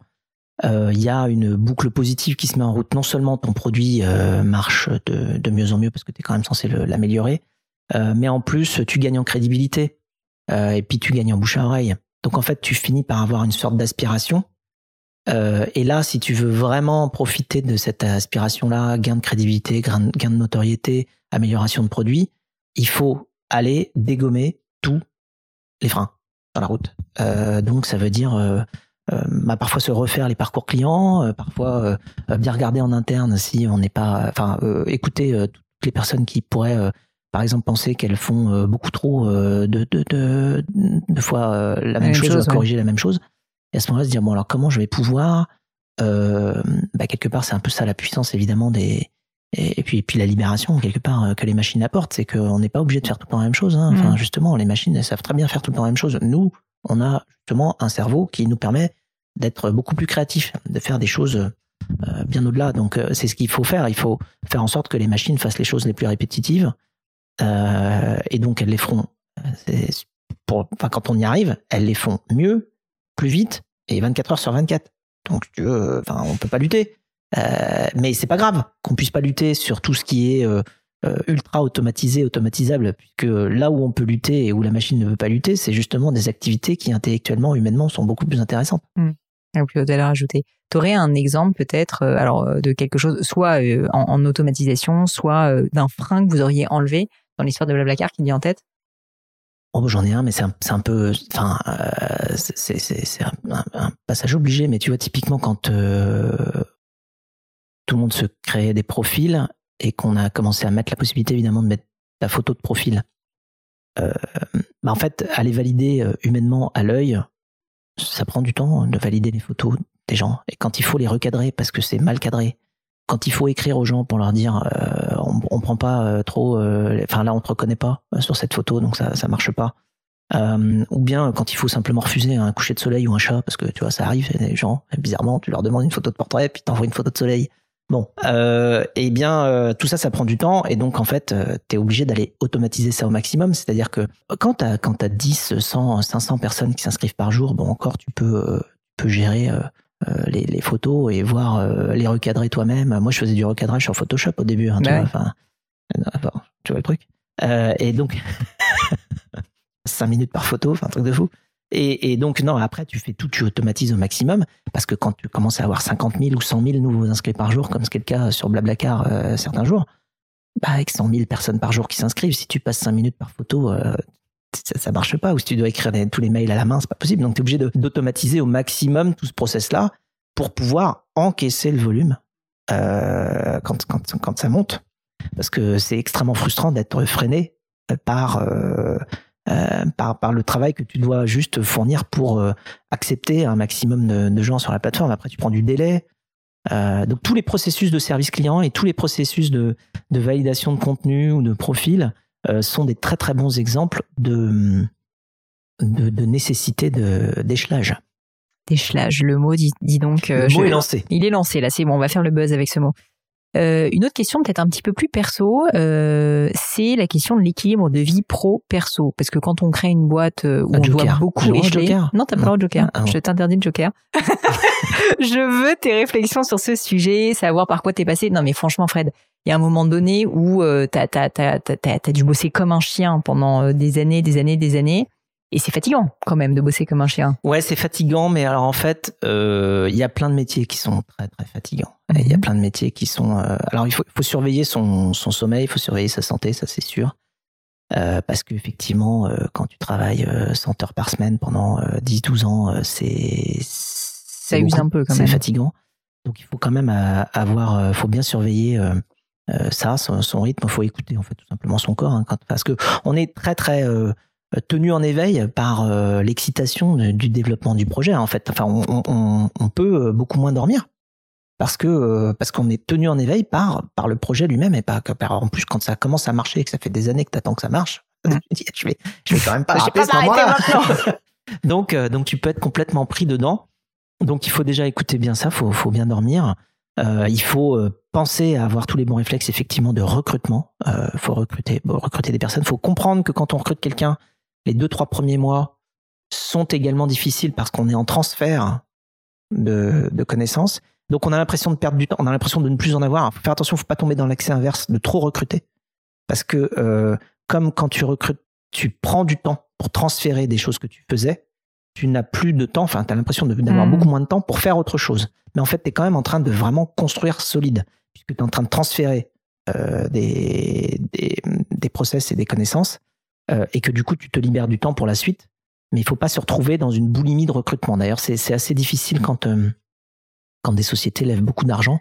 euh, il y a une boucle positive qui se met en route. Non seulement ton produit euh, marche de, de mieux en mieux parce que tu es quand même censé l'améliorer, euh, mais en plus tu gagnes en crédibilité euh, et puis tu gagnes en bouche à oreille. Donc en fait tu finis par avoir une sorte d'aspiration. Euh, et là, si tu veux vraiment profiter de cette aspiration-là, gain de crédibilité, gain de notoriété, amélioration de produit, il faut aller dégommer tous les freins dans la route. Donc ça veut dire bah, parfois se refaire les parcours clients, parfois bien regarder en interne si on n'est pas, enfin écouter toutes les personnes qui pourraient par exemple penser qu'elles font euh, beaucoup trop euh, de, de, de, de fois euh, la, même chose, chose, à ouais. corriger la même chose. Et à ce moment-là, se dire bon alors comment je vais pouvoir euh, bah, quelque part c'est un peu ça la puissance évidemment des et, et puis et puis la libération quelque part que les machines apportent, c'est qu'on n'est pas obligé de faire tout le temps la même chose. Hein. Enfin Mm. justement, les machines elles savent très bien faire tout le temps la même chose. Nous, on a justement un cerveau qui nous permet d'être beaucoup plus créatif, de faire des choses bien au-delà. Donc c'est ce qu'il faut faire. Il faut faire en sorte que les machines fassent les choses les plus répétitives et donc elles les feront. euh, quand on y arrive, elles les font mieux, plus vite et 24 heures sur 24. Donc si tu euh, enfin, on peut pas lutter. Euh, mais c'est pas grave qu'on puisse pas lutter sur tout ce qui est euh, euh, ultra automatisé, automatisable, puisque là où on peut lutter et où la machine ne veut pas lutter, c'est justement des activités qui intellectuellement, humainement, sont beaucoup plus intéressantes. La plus haute valeur. Tu aurais un exemple peut-être euh, alors euh, de quelque chose, soit euh, en, automatisation, soit euh, d'un frein que vous auriez enlevé dans l'histoire de Blablacar qui vient en tête Oh, j'en ai un, mais c'est un, peu, enfin, euh, c'est- un, passage obligé. Mais tu vois, typiquement, quand euh, tout le monde se créait des profils et qu'on a commencé à mettre la possibilité, évidemment, de mettre la photo de profil, euh, bah, en fait, aller valider euh, humainement à l'œil, ça prend du temps de valider les photos des gens. Et quand il faut les recadrer parce que c'est mal cadré, quand il faut écrire aux gens pour leur dire euh, on, on prend pas euh, trop, euh, enfin là on te reconnaît pas sur cette photo donc ça ça marche pas. Ou bien quand il faut simplement refuser un coucher de soleil ou un chat parce que tu vois ça arrive les gens bizarrement tu leur demandes une photo de portrait puis t'envoies une photo de soleil. Bon, eh bien tout ça ça prend du temps et donc en fait euh, t'es obligé d'aller automatiser ça au maximum. C'est-à-dire que quand t'as quand t'as 10, 100, 500 personnes qui s'inscrivent par jour, bon encore tu peux tu peux gérer les, les photos et voir euh, les recadrer toi-même. Moi, je faisais du recadrage sur Photoshop au début. hein, tu, vois, enfin, euh, tu vois le truc. Euh, et donc, 5 minutes par photo, enfin, un truc de fou. Et, et, donc, non, après, tu fais tout, tu automatises au maximum, parce que quand tu commences à avoir 50 000 ou 100 000 nouveaux inscrits par jour, comme ce qui est le cas sur Blablacar euh, certains jours, bah, avec 100 000 personnes par jour qui s'inscrivent, si tu passes 5 minutes par photo, euh, ça, ça marche pas. Ou si tu dois écrire tous les mails à la main, c'est pas possible. Donc, tu es obligé d'automatiser au maximum tout ce process-là pour pouvoir encaisser le volume euh, quand, quand, quand ça monte. Parce que c'est extrêmement frustrant d'être freiné par, euh, euh, par, par le travail que tu dois juste fournir pour accepter un maximum de, de, gens sur la plateforme. Après, tu prends du délai. Donc tous les processus de service client et tous les processus de, de validation de contenu ou de profil sont des très très bons exemples de, de, de nécessité d'échelage. D'échelage, le mot dit, dit donc. le mot je, est lancé. Il est lancé là, c'est bon, on va faire le buzz avec ce mot. Euh, une autre question peut-être un petit peu plus perso, euh, c'est la question de l'équilibre de vie pro-perso. Parce que quand on crée une boîte euh, où on doit beaucoup écheler... Non, t'as pas le droit de joker. Ah, je t'interdis de joker. je veux tes réflexions sur ce sujet, savoir par quoi t'es passé. Non mais franchement Fred, il y a un moment donné où euh, t'as as, dû bosser comme un chien pendant euh, des années, des années, des années. Et c'est fatigant quand même de bosser comme un chien. Ouais, c'est fatigant, mais alors en fait, euh, il y a plein de métiers qui sont très très fatigants. Il y a plein de métiers qui sont. Euh, alors il faut, faut surveiller son, son sommeil, il faut surveiller sa santé, ça c'est sûr. Euh, parce qu'effectivement, quand tu travailles 100 heures par semaine pendant 10-12 ans, c'est ça use un peu quand même. C'est fatigant. Donc il faut quand même avoir, faut bien surveiller ça, son, son, rythme. Il faut écouter en fait tout simplement son corps, hein, quand, parce que on est très très euh, tenu en éveil par euh, l'excitation du développement du projet. En fait, enfin, on, on, on peut euh, beaucoup moins dormir parce que parce qu'on est tenu en éveil par par le projet lui-même et pas en plus quand ça commence à marcher et que ça fait des années que t'attends que ça marche. je vais je vais quand même pas rater ce moment-là. donc donc tu peux être complètement pris dedans. Donc il faut déjà écouter bien ça, faut faut bien dormir. Euh, il faut penser à avoir tous les bons réflexes effectivement de recrutement. Il euh, faut recruter recruter des personnes. Il faut comprendre que quand on recrute quelqu'un, les deux, trois premiers mois sont également difficiles parce qu'on est en transfert de, de, connaissances. Donc on a l'impression de perdre du temps, on a l'impression de ne plus en avoir. Il faut faire attention, il faut pas tomber dans l'accès inverse de trop recruter. Parce que euh, comme quand tu recrutes, tu prends du temps pour transférer des choses que tu faisais, tu n'as plus de temps, enfin tu as l'impression d'avoir mmh. beaucoup moins de temps pour faire autre chose. Mais en fait, tu es quand même en train de vraiment construire solide, puisque tu es en train de transférer euh, des, des, des process et des connaissances euh, et que du coup tu te libères du temps pour la suite. Mais il faut pas se retrouver dans une boulimie de recrutement. D'ailleurs, c'est assez difficile quand euh, quand des sociétés lèvent beaucoup d'argent.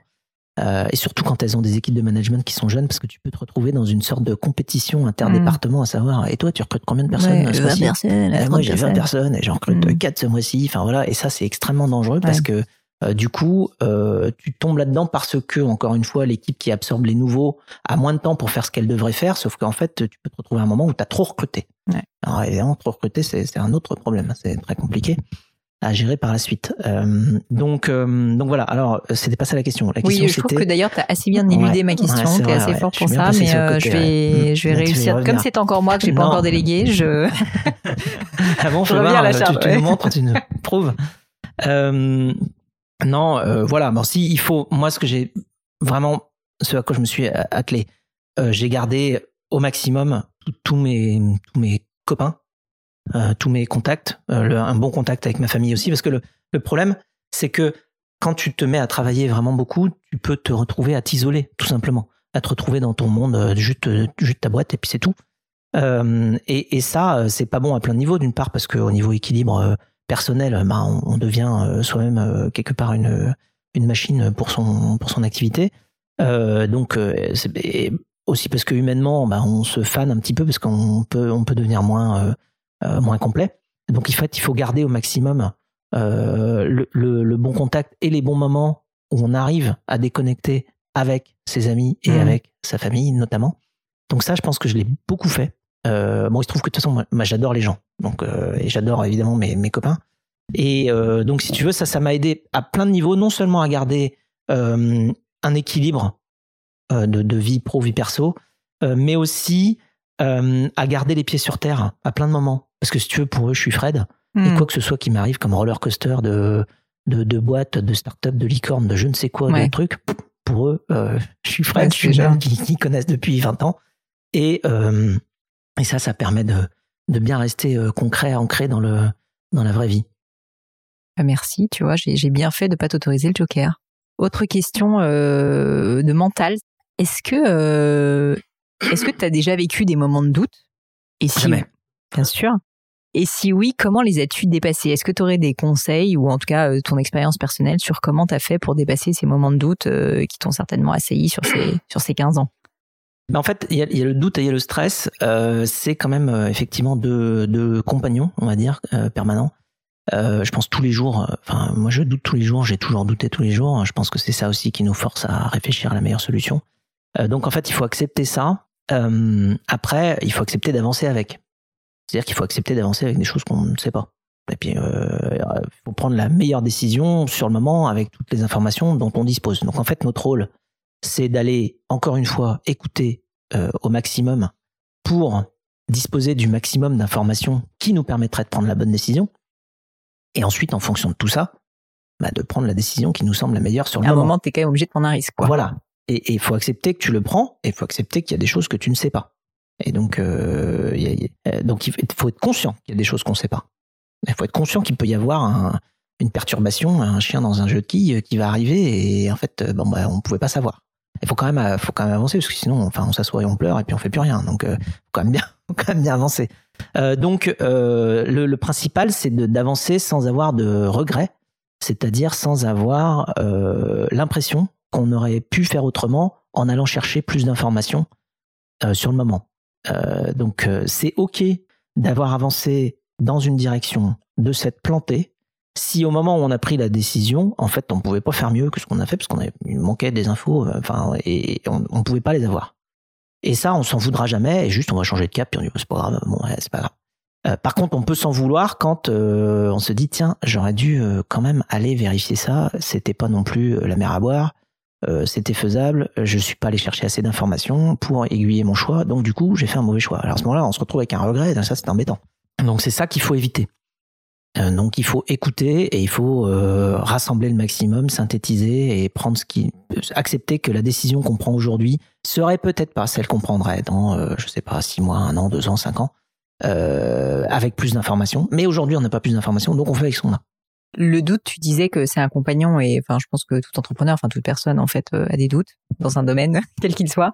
Euh, et surtout quand elles ont des équipes de management qui sont jeunes, parce que tu peux te retrouver dans une sorte de compétition interdépartement, à savoir, et toi, tu recrutes combien de personnes ce mois-ci Moi, j'ai 20 personnes, et j'en recrute mmh. 4 ce mois-ci. Enfin voilà, et ça, c'est extrêmement dangereux parce que euh, du coup, euh, tu tombes là-dedans parce que, encore une fois, l'équipe qui absorbe les nouveaux a moins de temps pour faire ce qu'elle devrait faire, sauf qu'en fait, tu peux te retrouver à un moment où tu as trop recruté. Ouais. Alors évidemment, trop recruter, c'est un autre problème, hein, c'est très compliqué à gérer par la suite. Euh, donc, euh, donc voilà. Alors, c'était pas ça la question. La question oui, je trouve que d'ailleurs, tu as assez bien éludé ma question. Ouais, tu es assez fort pour ça, mais euh, je vais, je vais réussir. Comme c'est encore moi que j'ai pas encore délégué, je. ah bon, je, reviens à la charge. Tu, tu nous montres, tu nous prouves. Euh, non, voilà. Bon, si il faut, moi, ce que j'ai vraiment, ce à quoi je me suis attelé, j'ai gardé au maximum tous mes tous mes copains, tous mes contacts, le, un bon contact avec ma famille aussi, parce que le, problème, c'est que quand tu te mets à travailler vraiment beaucoup, tu peux te retrouver à t'isoler, tout simplement, à te retrouver dans ton monde, juste juste ta boîte et puis c'est tout. et, et ça, c'est pas bon à plein de niveaux. D'une part parce qu'au niveau équilibre personnel, bah, on, devient euh, soi-même euh, quelque part une, machine pour son, pour son activité. Euh, donc, aussi parce que humainement, bah, on se fane un petit peu parce qu'on peut, on peut devenir moins, moins complet. Donc, il faut, il faut garder au maximum le, le, bon contact et les bons moments où on arrive à déconnecter avec ses amis et mmh. avec sa famille notamment. Donc ça, je pense que je l'ai beaucoup fait. Euh, bon, il se trouve que de toute façon, moi, j'adore les gens, donc euh, et j'adore évidemment mes, mes copains. Et euh, donc, si tu veux, ça, ça m'a aidé à plein de niveaux, non seulement à garder euh, un équilibre euh, de, de, vie pro, vie perso, euh, mais aussi à garder les pieds sur terre à plein de moments. Parce que si tu veux, pour eux, je suis Fred, et hmm. quoi que ce soit qui m'arrive comme roller coaster de de, de boîte, de start-up, de licorne, de je ne sais quoi, de trucs, pour eux, je suis Fred, je suis jeune, qui, qui connaissent depuis 20 ans. Et, euh, et ça, ça permet de, de bien rester euh, concret, ancré dans le, dans la vraie vie. Bah, merci, tu vois, j'ai bien fait de pas t'autoriser le joker. Autre question euh, de mental. Est-ce que euh, est-ce que tu as déjà vécu des moments de doute? Et si Jamais. Bien sûr. Et si oui, comment les as-tu dépassés? Est-ce que tu aurais des conseils ou en tout cas euh, ton expérience personnelle sur comment tu as fait pour dépasser ces moments de doute euh, qui t'ont certainement assailli sur ces, sur ces 15 ans? En fait, il y, a, le doute et il y a le stress. Euh, c'est quand même effectivement deux, compagnons, on va dire, permanents. je pense tous les jours. Enfin, moi, je doute tous les jours. J'ai toujours douté tous les jours. Je pense que c'est ça aussi qui nous force à réfléchir à la meilleure solution. donc, en fait, il faut accepter ça. Après, il faut accepter d'avancer avec. C'est-à-dire qu'il faut accepter d'avancer avec des choses qu'on ne sait pas. Et puis, euh, il faut prendre la meilleure décision sur le moment avec toutes les informations dont on dispose. Donc, en fait, notre rôle, c'est d'aller, encore une fois, écouter euh, au maximum pour disposer du maximum d'informations qui nous permettraient de prendre la bonne décision. Et ensuite, en fonction de tout ça, bah, de prendre la décision qui nous semble la meilleure sur le moment. À un moment, tu es quand même obligé de prendre un risque. Quoi. Voilà. Et il faut accepter que tu le prends et il faut accepter qu'il y a des choses que tu ne sais pas. Et donc, euh, il faut être conscient qu'il y a des choses qu'on ne sait pas. Il faut être conscient qu'il peut y avoir une perturbation, un chien dans un jeu de quilles qui va arriver et en fait, euh, bon, bah, on ne pouvait pas savoir. Il faut quand même, avancer parce que sinon, enfin, on s'assoit et on pleure et puis on fait plus rien. Donc, euh, faut quand même bien, avancer. Euh, donc, euh, le, le, principal, c'est d'avancer sans avoir de regrets, c'est-à-dire sans avoir euh, l'impression qu'on aurait pu faire autrement en allant chercher plus d'informations sur le moment. Euh, donc euh, c'est OK d'avoir avancé dans une direction, de s'être planté, si au moment où on a pris la décision, en fait, on ne pouvait pas faire mieux que ce qu'on a fait parce qu'on manquait des infos, euh, enfin, et on ne pouvait pas les avoir. Et ça, on s'en voudra jamais, et juste on va changer de cap, puis on dit c'est pas grave, bon, c'est pas grave. par contre, on peut s'en vouloir quand on se dit tiens, j'aurais dû quand même aller vérifier ça. C'était pas non plus la mer à boire. Euh, c'était faisable, je suis pas allé chercher assez d'informations pour aiguiller mon choix, donc du coup j'ai fait un mauvais choix. Alors à ce moment-là, on se retrouve avec un regret, et ça c'est embêtant. Donc c'est ça qu'il faut éviter. Euh, donc il faut écouter et il faut euh, rassembler le maximum, synthétiser et prendre ce accepter que la décision qu'on prend aujourd'hui serait peut-être pas celle qu'on prendrait dans, je sais pas, six mois, un an, deux ans, cinq ans, avec plus d'informations. Mais aujourd'hui on n'a pas plus d'informations, donc on fait avec ce qu'on a le doute, tu disais que c'est un compagnon et enfin, je pense que tout entrepreneur, enfin toute personne en fait euh, a des doutes dans un domaine quel qu'il soit.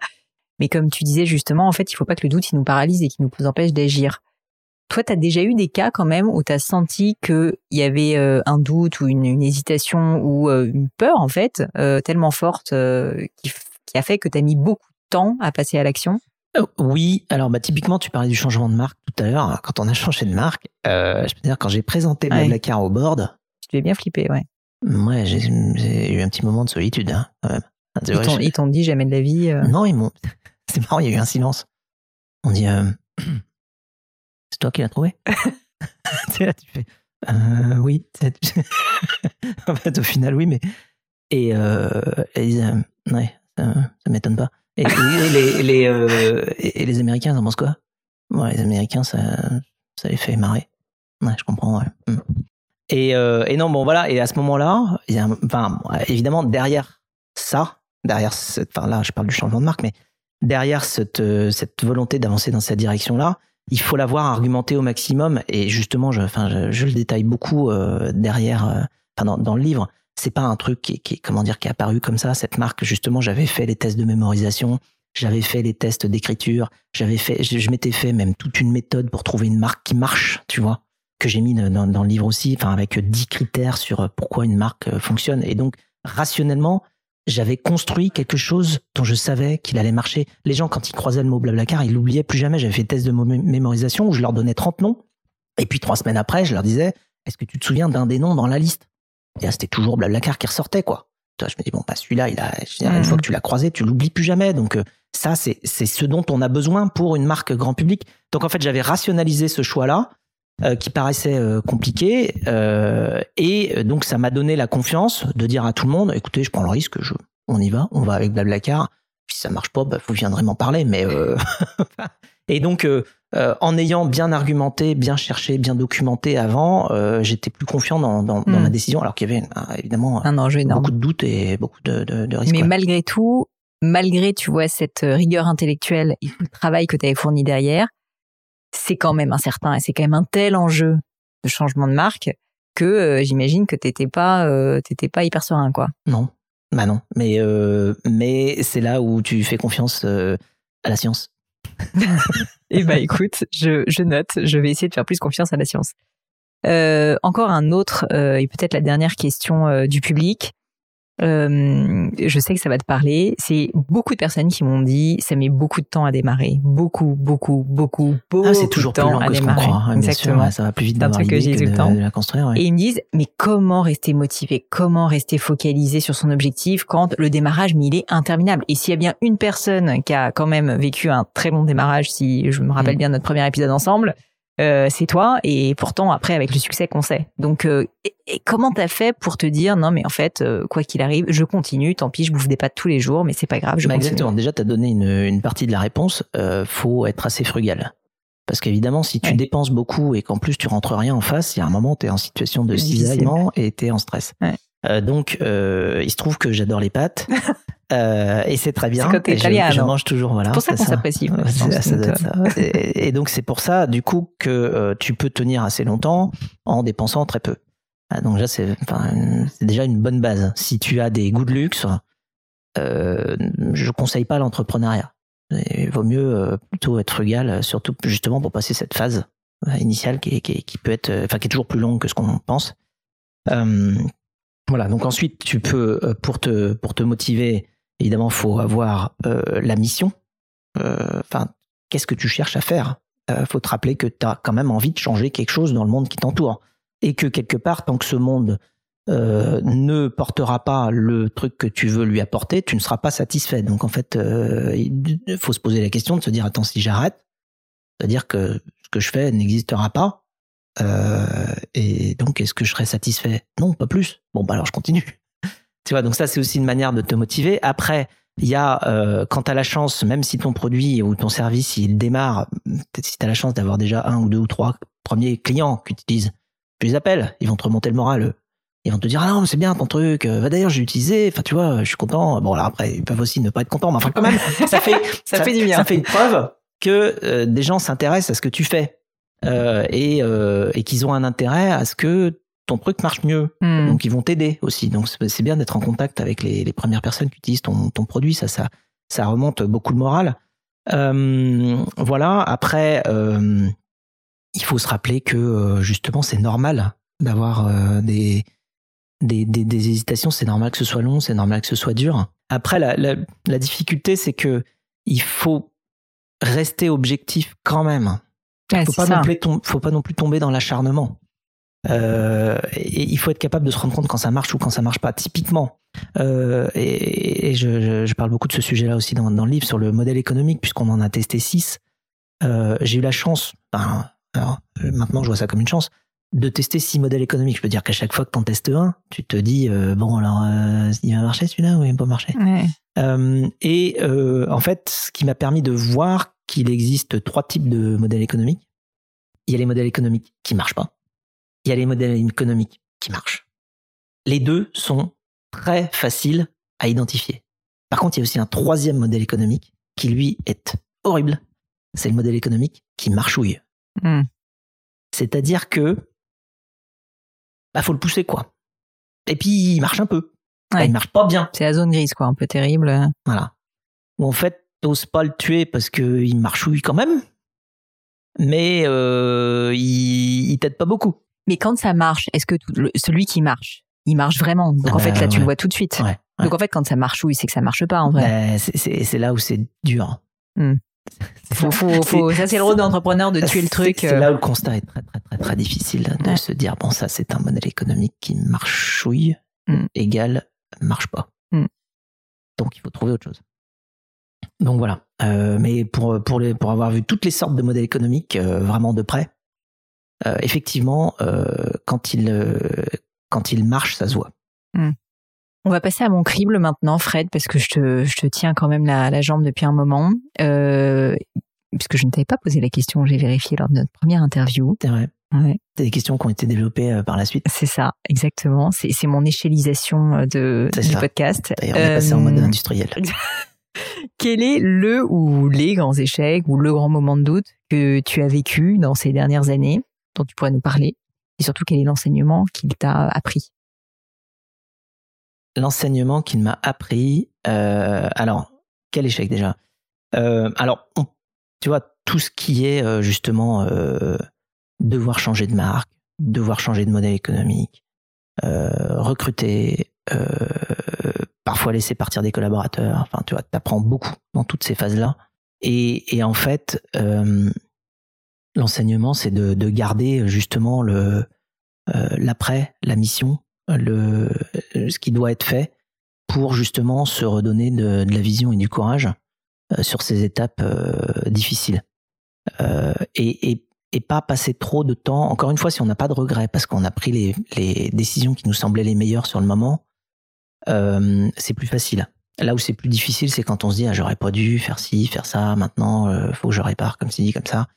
Mais comme tu disais justement, en fait, il faut pas que le doute il nous paralyse et qu'il nous empêche d'agir. Toi, tu as déjà eu des cas quand même où tu as senti qu'il y avait euh, un doute ou une, hésitation ou euh, une peur en fait tellement forte qui, qui, a fait que tu as mis beaucoup de temps à passer à l'action? Oui, alors bah typiquement tu parlais du changement de marque tout à l'heure. Quand on a changé de marque, je peux dire quand j'ai présenté ouais. Blablacar au board, tu devais bien flipper, ouais. Ouais, j'ai eu un petit moment de solitude, hein, quand même. Ils t'ont dit jamais de la vie euh Non, ils m'ont. C'est marrant, il y a eu un silence. On dit euh... C'est toi qui l'as trouvé? Tu là, tu fais euh, Oui. en fait, au final, oui, mais. Et, ils disent Ouais, ça, ça m'étonne pas. Et, les, les, et, les Américains, ça pense quoi? Ouais, les Américains, ça, ça les fait marrer. Ouais, je comprends, ouais. Hmm. Et, euh, et non, bon voilà. Et à ce moment-là, enfin, évidemment, derrière ça, derrière cette, enfin là, je parle du changement de marque, mais derrière cette, euh, cette volonté d'avancer dans cette direction-là, il faut l'avoir argumenté au maximum. Et justement, je, enfin, je, le détaille beaucoup euh, derrière, euh, enfin, dans, le livre. C'est pas un truc qui, qui, comment dire, qui est apparu comme ça. Cette marque, justement, j'avais fait les tests de mémorisation, j'avais fait les tests d'écriture, j'avais fait, je m'étais fait même toute une méthode pour trouver une marque qui marche, tu vois que j'ai mis dans, dans, le livre aussi, enfin avec 10 critères sur euh, pourquoi une marque euh, fonctionne. Et donc, rationnellement, j'avais construit quelque chose dont je savais qu'il allait marcher. Les gens, quand ils croisaient le mot Blablacar, ils l'oubliaient plus jamais. J'avais fait des tests de mémorisation où je leur donnais 30 noms. Et puis, trois semaines après, je leur disais, est-ce que tu te souviens d'un des noms dans la liste? Et là, c'était toujours Blablacar qui ressortait, quoi. Toi, je me dis, bon, bah, celui-là, il a, une fois mmh. que tu l'as croisé, tu l'oublies plus jamais. Donc, euh, ça, c'est, c'est ce dont on a besoin pour une marque grand public. Donc, en fait, j'avais rationalisé ce choix-là euh, qui paraissait euh, compliqué. Euh, et donc, ça m'a donné la confiance de dire à tout le monde, écoutez, je prends le risque, je, on y va, on va avec Blablacar. Si ça marche pas, bah, vous viendrez m'en parler. Mais et donc, en ayant bien argumenté, bien cherché, bien documenté avant, j'étais plus confiant dans, dans, dans, ma hmm. décision, alors qu'il y avait évidemment un enjeu énorme. beaucoup de doutes et beaucoup de, de, de risques. Mais malgré tout, malgré tu vois cette rigueur intellectuelle et tout le travail que tu avais fourni derrière, c'est quand même incertain et c'est quand même un tel enjeu de changement de marque que euh, j'imagine que t'étais pas euh, t'étais pas hyper serein quoi. Non, bah non. Mais euh, mais c'est là où tu fais confiance à la science. Eh bah écoute, je, je note, je vais essayer de faire plus confiance à la science. Encore un autre et peut-être la dernière question du public. Euh, je sais que ça va te parler. C'est beaucoup de personnes qui m'ont dit ça met beaucoup de temps à démarrer, beaucoup, beaucoup, beaucoup, beaucoup Ah, c'est toujours de plus temps à que ce qu'on démarrer. croit. hein, sûr, Exactement. ouais, ça va plus vite C'est un d'avoir truc que j'ai tout le temps. de la construire. ouais. Et ils me disent, mais comment rester motivé? Comment rester focalisé sur son objectif quand le démarrage, mais il est interminable? Et s'il y a bien une personne qui a quand même vécu un très long démarrage, si je me rappelle Mm. bien notre premier épisode ensemble, euh, c'est toi. Et pourtant, après, avec le succès qu'on sait. Donc, euh, et, et comment t'as fait pour te dire, non, mais en fait, euh, quoi qu'il arrive, je continue. Tant pis, je bouffe des pâtes tous les jours, mais c'est pas grave, je Bah, continue. exactement. Déjà, tu as donné une, une partie de la réponse. Faut être assez frugal. Parce qu'évidemment, si tu Ouais. dépenses beaucoup et qu'en plus tu rentres rien en face, il y a un moment, tu es en situation de cisaillement et tu es en stress. Ouais. Euh, donc, euh, il se trouve que j'adore les pâtes. euh, et c'est très bien. Côté Et je, italien, je non mange toujours. Voilà, C'est pour ça qu'on s'apprécie. Je ça. Et, et donc, c'est pour ça, du coup, que euh, tu peux tenir assez longtemps en dépensant très peu. Ah, donc, là, c'est déjà une bonne base. Si tu as des goûts de luxe, euh, je conseille pas l'entrepreneuriat. Il vaut mieux euh, plutôt être frugal, surtout justement pour passer cette phase euh, initiale qui, est- qui, est- qui peut être, euh, enfin qui est toujours plus longue que ce qu'on pense. Voilà. Donc ensuite, tu peux euh, pour te motiver, évidemment, faut avoir euh, la mission. Euh, Enfin, qu'est-ce que tu cherches à faire? Faut te rappeler que tu as quand même envie de changer quelque chose dans le monde qui t'entoure et que quelque part, tant que ce monde ne portera pas le truc que tu veux lui apporter, tu ne seras pas satisfait. Donc en fait, il faut se poser la question de se dire attends si j'arrête, c'est-à-dire que ce que je fais n'existera pas. Euh, et donc est-ce que je serai satisfait? Non, pas plus. Bon bah alors je continue. tu vois, donc ça c'est aussi une manière de te motiver. Après, il y a euh, quand tu as la chance, même si ton produit ou ton service il démarre, peut-être si tu as la chance d'avoir déjà un ou deux ou trois premiers clients qui utilisent, tu les appelles, ils vont te remonter le moral. eux. Ils vont te dire ah non mais c'est bien ton truc. Euh, Bah, D'ailleurs j'ai utilisé. Enfin tu vois je suis content. Bon là après ils peuvent aussi ne pas être contents. Mais enfin quand même ça fait Ça fait du bien. Ça fait une preuve que euh, des gens s'intéressent à ce que tu fais et euh, et qu'ils ont un intérêt à ce que ton truc marche mieux. Hmm. Donc ils vont t'aider aussi. Donc c'est bien d'être en contact avec les, les premières personnes qui utilisent ton, ton produit. Ça, ça, ça remonte beaucoup le moral. Euh, voilà. Après, euh, il faut se rappeler que euh, justement c'est normal d'avoir euh, des, des, des, des hésitations. C'est normal que ce soit long. C'est normal que ce soit dur. Après, la, la, la difficulté, c'est que il faut rester objectif quand même Ouais, faut pas non plus tom- faut pas non plus tomber dans l'acharnement. Euh, et il faut être capable de se rendre compte quand ça marche ou quand ça marche pas. Typiquement, euh, et, et je, je- je parle beaucoup de ce sujet-là aussi dans, dans le livre sur le modèle économique puisqu'on en a testé six. Euh, J'ai eu la chance, ben, alors, euh, maintenant je vois ça comme une chance, de tester six modèles économiques. Je peux dire qu'à chaque fois que t'en testes un, tu te dis bon alors il va marcher celui-là ou il va pas marcher? Ouais. Et en fait, ce qui m'a permis de voir qu'il existe trois types de modèles économiques. Il y a les modèles économiques qui marchent pas. Il y a les modèles économiques qui marchent. Les deux sont très faciles à identifier. Par contre, il y a aussi un troisième modèle économique qui, lui, est horrible. C'est le modèle économique qui marchouille. Hmm. C'est-à-dire que, bah, faut le pousser, quoi. Et puis, il marche un peu. Ouais. Il marche pas bien. C'est la zone grise, quoi, un peu terrible. Voilà. Où en fait, t'oses pas le tuer parce qu'il marchouille quand même, mais euh, il, il t'aide pas beaucoup. Mais quand ça marche, est-ce que tout- le- celui qui marche, il marche vraiment? Donc Ah en fait, bah, là, tu ouais. le vois tout de suite. Ouais. ouais. Donc en fait, quand ça marche, oui, c'est que ça marche pas en vrai. Ben, c'est- là où c'est dur. Hmm. Faut, faut, faut, ça, c'est le rôle d'entrepreneur de tuer le truc. C'est euh, là où le constat est très très très très difficile de Ouais. se dire bon ça c'est un modèle économique qui marchouille Mm. égal marche pas. Mm. Donc il faut trouver autre chose. Donc voilà. Euh, mais pour pour les pour avoir vu toutes les sortes de modèles économiques euh, vraiment de près, euh, effectivement quand il quand il marche ça se voit. On va passer à mon crible maintenant, Fred, parce que je te, je te tiens quand même la, la jambe depuis un moment. Puisque je ne t'avais pas posé la question, j'ai vérifié lors de notre première interview. C'est vrai. Ouais, C'est des questions qui ont été développées par la suite. c'est ça, exactement. C'est mon échélisation de, du ça. podcast. D'ailleurs, on est passé en mode industriel. Quel est le ou les grands échecs ou le grand moment de doute que tu as vécu dans ces dernières années, dont tu pourrais nous parler Et surtout, quel est l'enseignement qu'il t'a appris? L'enseignement qu'il m'a appris, euh, alors, quel échec déjà? Euh, Alors, tu vois, tout ce qui est euh, justement devoir changer de marque, devoir changer de modèle économique, recruter, parfois laisser partir des collaborateurs, enfin, tu vois, t'apprends beaucoup dans toutes ces phases-là. Et, en fait, l'enseignement, c'est de, de, garder justement le l'après, la mission, le, ce qui doit être fait pour justement se redonner de, la vision et du courage euh, sur ces étapes euh, difficiles. Euh, et, et, et, pas passer trop de temps, encore une fois, si on n'a pas de regrets, parce qu'on a pris les, les, décisions qui nous semblaient les meilleures sur le moment, c'est plus facile. Là où c'est plus difficile, c'est quand on se dit ah, j'aurais pas dû faire ci, faire ça, maintenant euh, faut que je répare comme dit comme ça.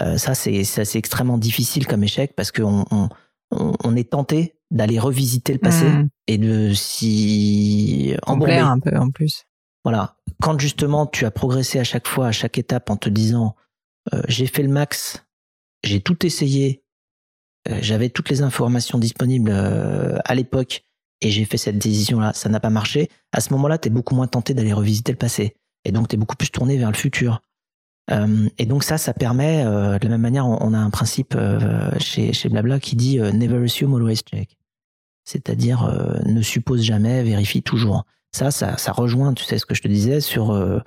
Euh, ça c'est c'est extrêmement difficile comme échec parce qu'on on, on, est tenté d'aller revisiter le passé mmh. et de s'y embomber un peu en plus. Voilà. Quand justement tu as progressé à chaque fois, à chaque étape en te disant euh, j'ai fait le max, j'ai tout essayé, euh, j'avais toutes les informations disponibles euh, à l'époque et j'ai fait cette décision-là, ça n'a pas marché, à ce moment-là, tu es beaucoup moins tenté d'aller revisiter le passé. Et donc, tu es beaucoup plus tourné vers le futur. Euh, et donc ça, ça permet, euh, de la même manière, on, a un principe euh, chez, chez Blabla qui dit never assume, always check. C'est-à-dire ne suppose jamais, vérifie toujours. Ça, ça, ça rejoint, tu sais ce que je te disais, sur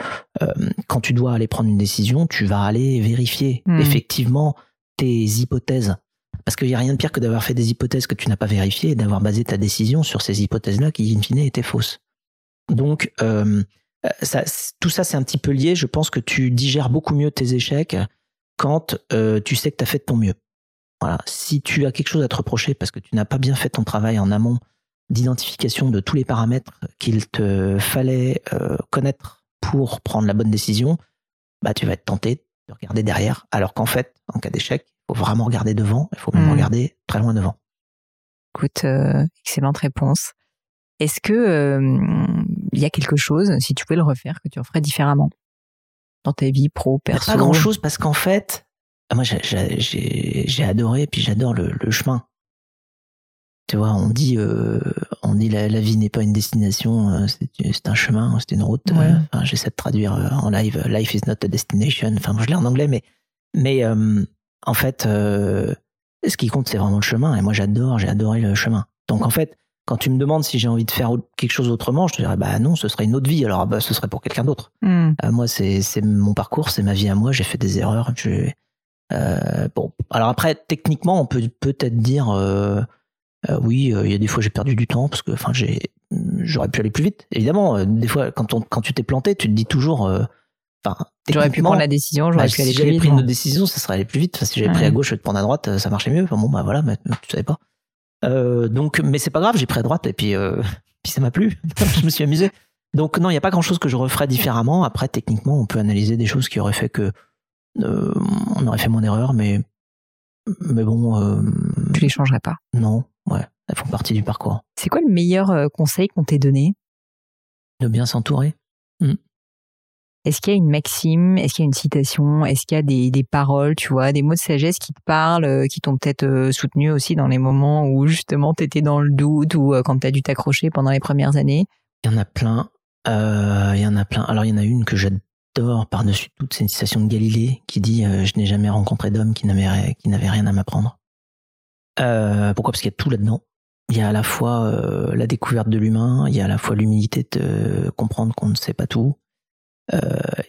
quand tu dois aller prendre une décision, tu vas aller vérifier hmm. effectivement tes hypothèses. Parce qu'il n'y a rien de pire que d'avoir fait des hypothèses que tu n'as pas vérifiées et d'avoir basé ta décision sur ces hypothèses-là qui, in fine, étaient fausses. Donc, euh, tout ça, c'est un petit peu lié. Je pense que tu digères beaucoup mieux tes échecs quand euh, tu sais que tu as fait de ton mieux. Voilà. Si tu as quelque chose à te reprocher parce que tu n'as pas bien fait ton travail en amont d'identification de tous les paramètres qu'il te fallait euh, connaître pour prendre la bonne décision, bah tu vas être tenté de regarder derrière. Alors qu'en fait, en cas d'échec, faut vraiment regarder devant. Il faut même mmh. regarder très loin devant. Écoute, excellente réponse. Est-ce que il y a quelque chose, si tu pouvais le refaire, que tu en ferais différemment dans ta vie pro, perso? Pas grand chose parce qu'en fait, ah, moi j'ai adoré, puis j'adore le, chemin. Tu vois, on dit, euh, on dit la, vie n'est pas une destination, euh, c'est un chemin, c'est une route. Euh, j'essaie de traduire en live, life is not a destination. Enfin, moi je l'ai en anglais, mais, mais en fait, ce qui compte c'est vraiment le chemin. Et moi j'adore, j'ai adoré le chemin. Donc en fait, quand tu me demandes si j'ai envie de faire quelque chose autrement, je te dirais bah non, ce serait une autre vie. Alors bah, ce serait pour quelqu'un d'autre. Hmm. Euh, moi, c'est mon parcours, c'est ma vie à moi. J'ai fait des erreurs. Euh, bon, alors après, techniquement, on peut peut-être dire euh, oui, il y a des fois j'ai perdu du temps parce que enfin j'ai j'aurais pu aller plus vite. Évidemment, des fois quand on, quand tu t'es planté, tu te dis toujours enfin j'aurais pu prendre la décision, j'aurais bah, pu aller si plus vite. Si j'avais pris une autre décision, ça serait aller plus vite. Enfin, si j'avais pris à gauche, je te prendre à droite, ça marchait mieux. Enfin, bon bah voilà, mais tu savais pas. Euh, donc, mais c'est pas grave, j'ai pris à droite et puis, euh, puis ça m'a plu. je me suis amusé. Donc non, il n'y a pas grand chose que je referais différemment. Après, techniquement, on peut analyser des choses qui auraient fait que euh, on aurait fait moins d'erreurs, mais mais bon. Euh, tu les changerais pas Non, ouais, elles font partie du parcours. C'est quoi le meilleur euh, conseil qu'on t'ait donné? De bien s'entourer. Hmm. Est-ce qu'il y a une maxime? Est-ce qu'il y a une citation? Est-ce qu'il y a des, paroles, tu vois, des mots de sagesse qui te parlent, euh, qui t'ont peut-être euh, soutenu aussi dans les moments où justement tu étais dans le doute ou euh, quand tu as dû t'accrocher pendant les premières années? Il y en a plein. Il y en a plein. Alors il y en a une que j'adore par-dessus toute, c'est une citation de Galilée qui dit Je n'ai jamais rencontré d'homme qui n'avait rien à m'apprendre. pourquoi? Parce qu'il y a tout là-dedans. Il y a à la fois la découverte de l'humain, il y a à la fois l'humilité de comprendre qu'on ne sait pas tout,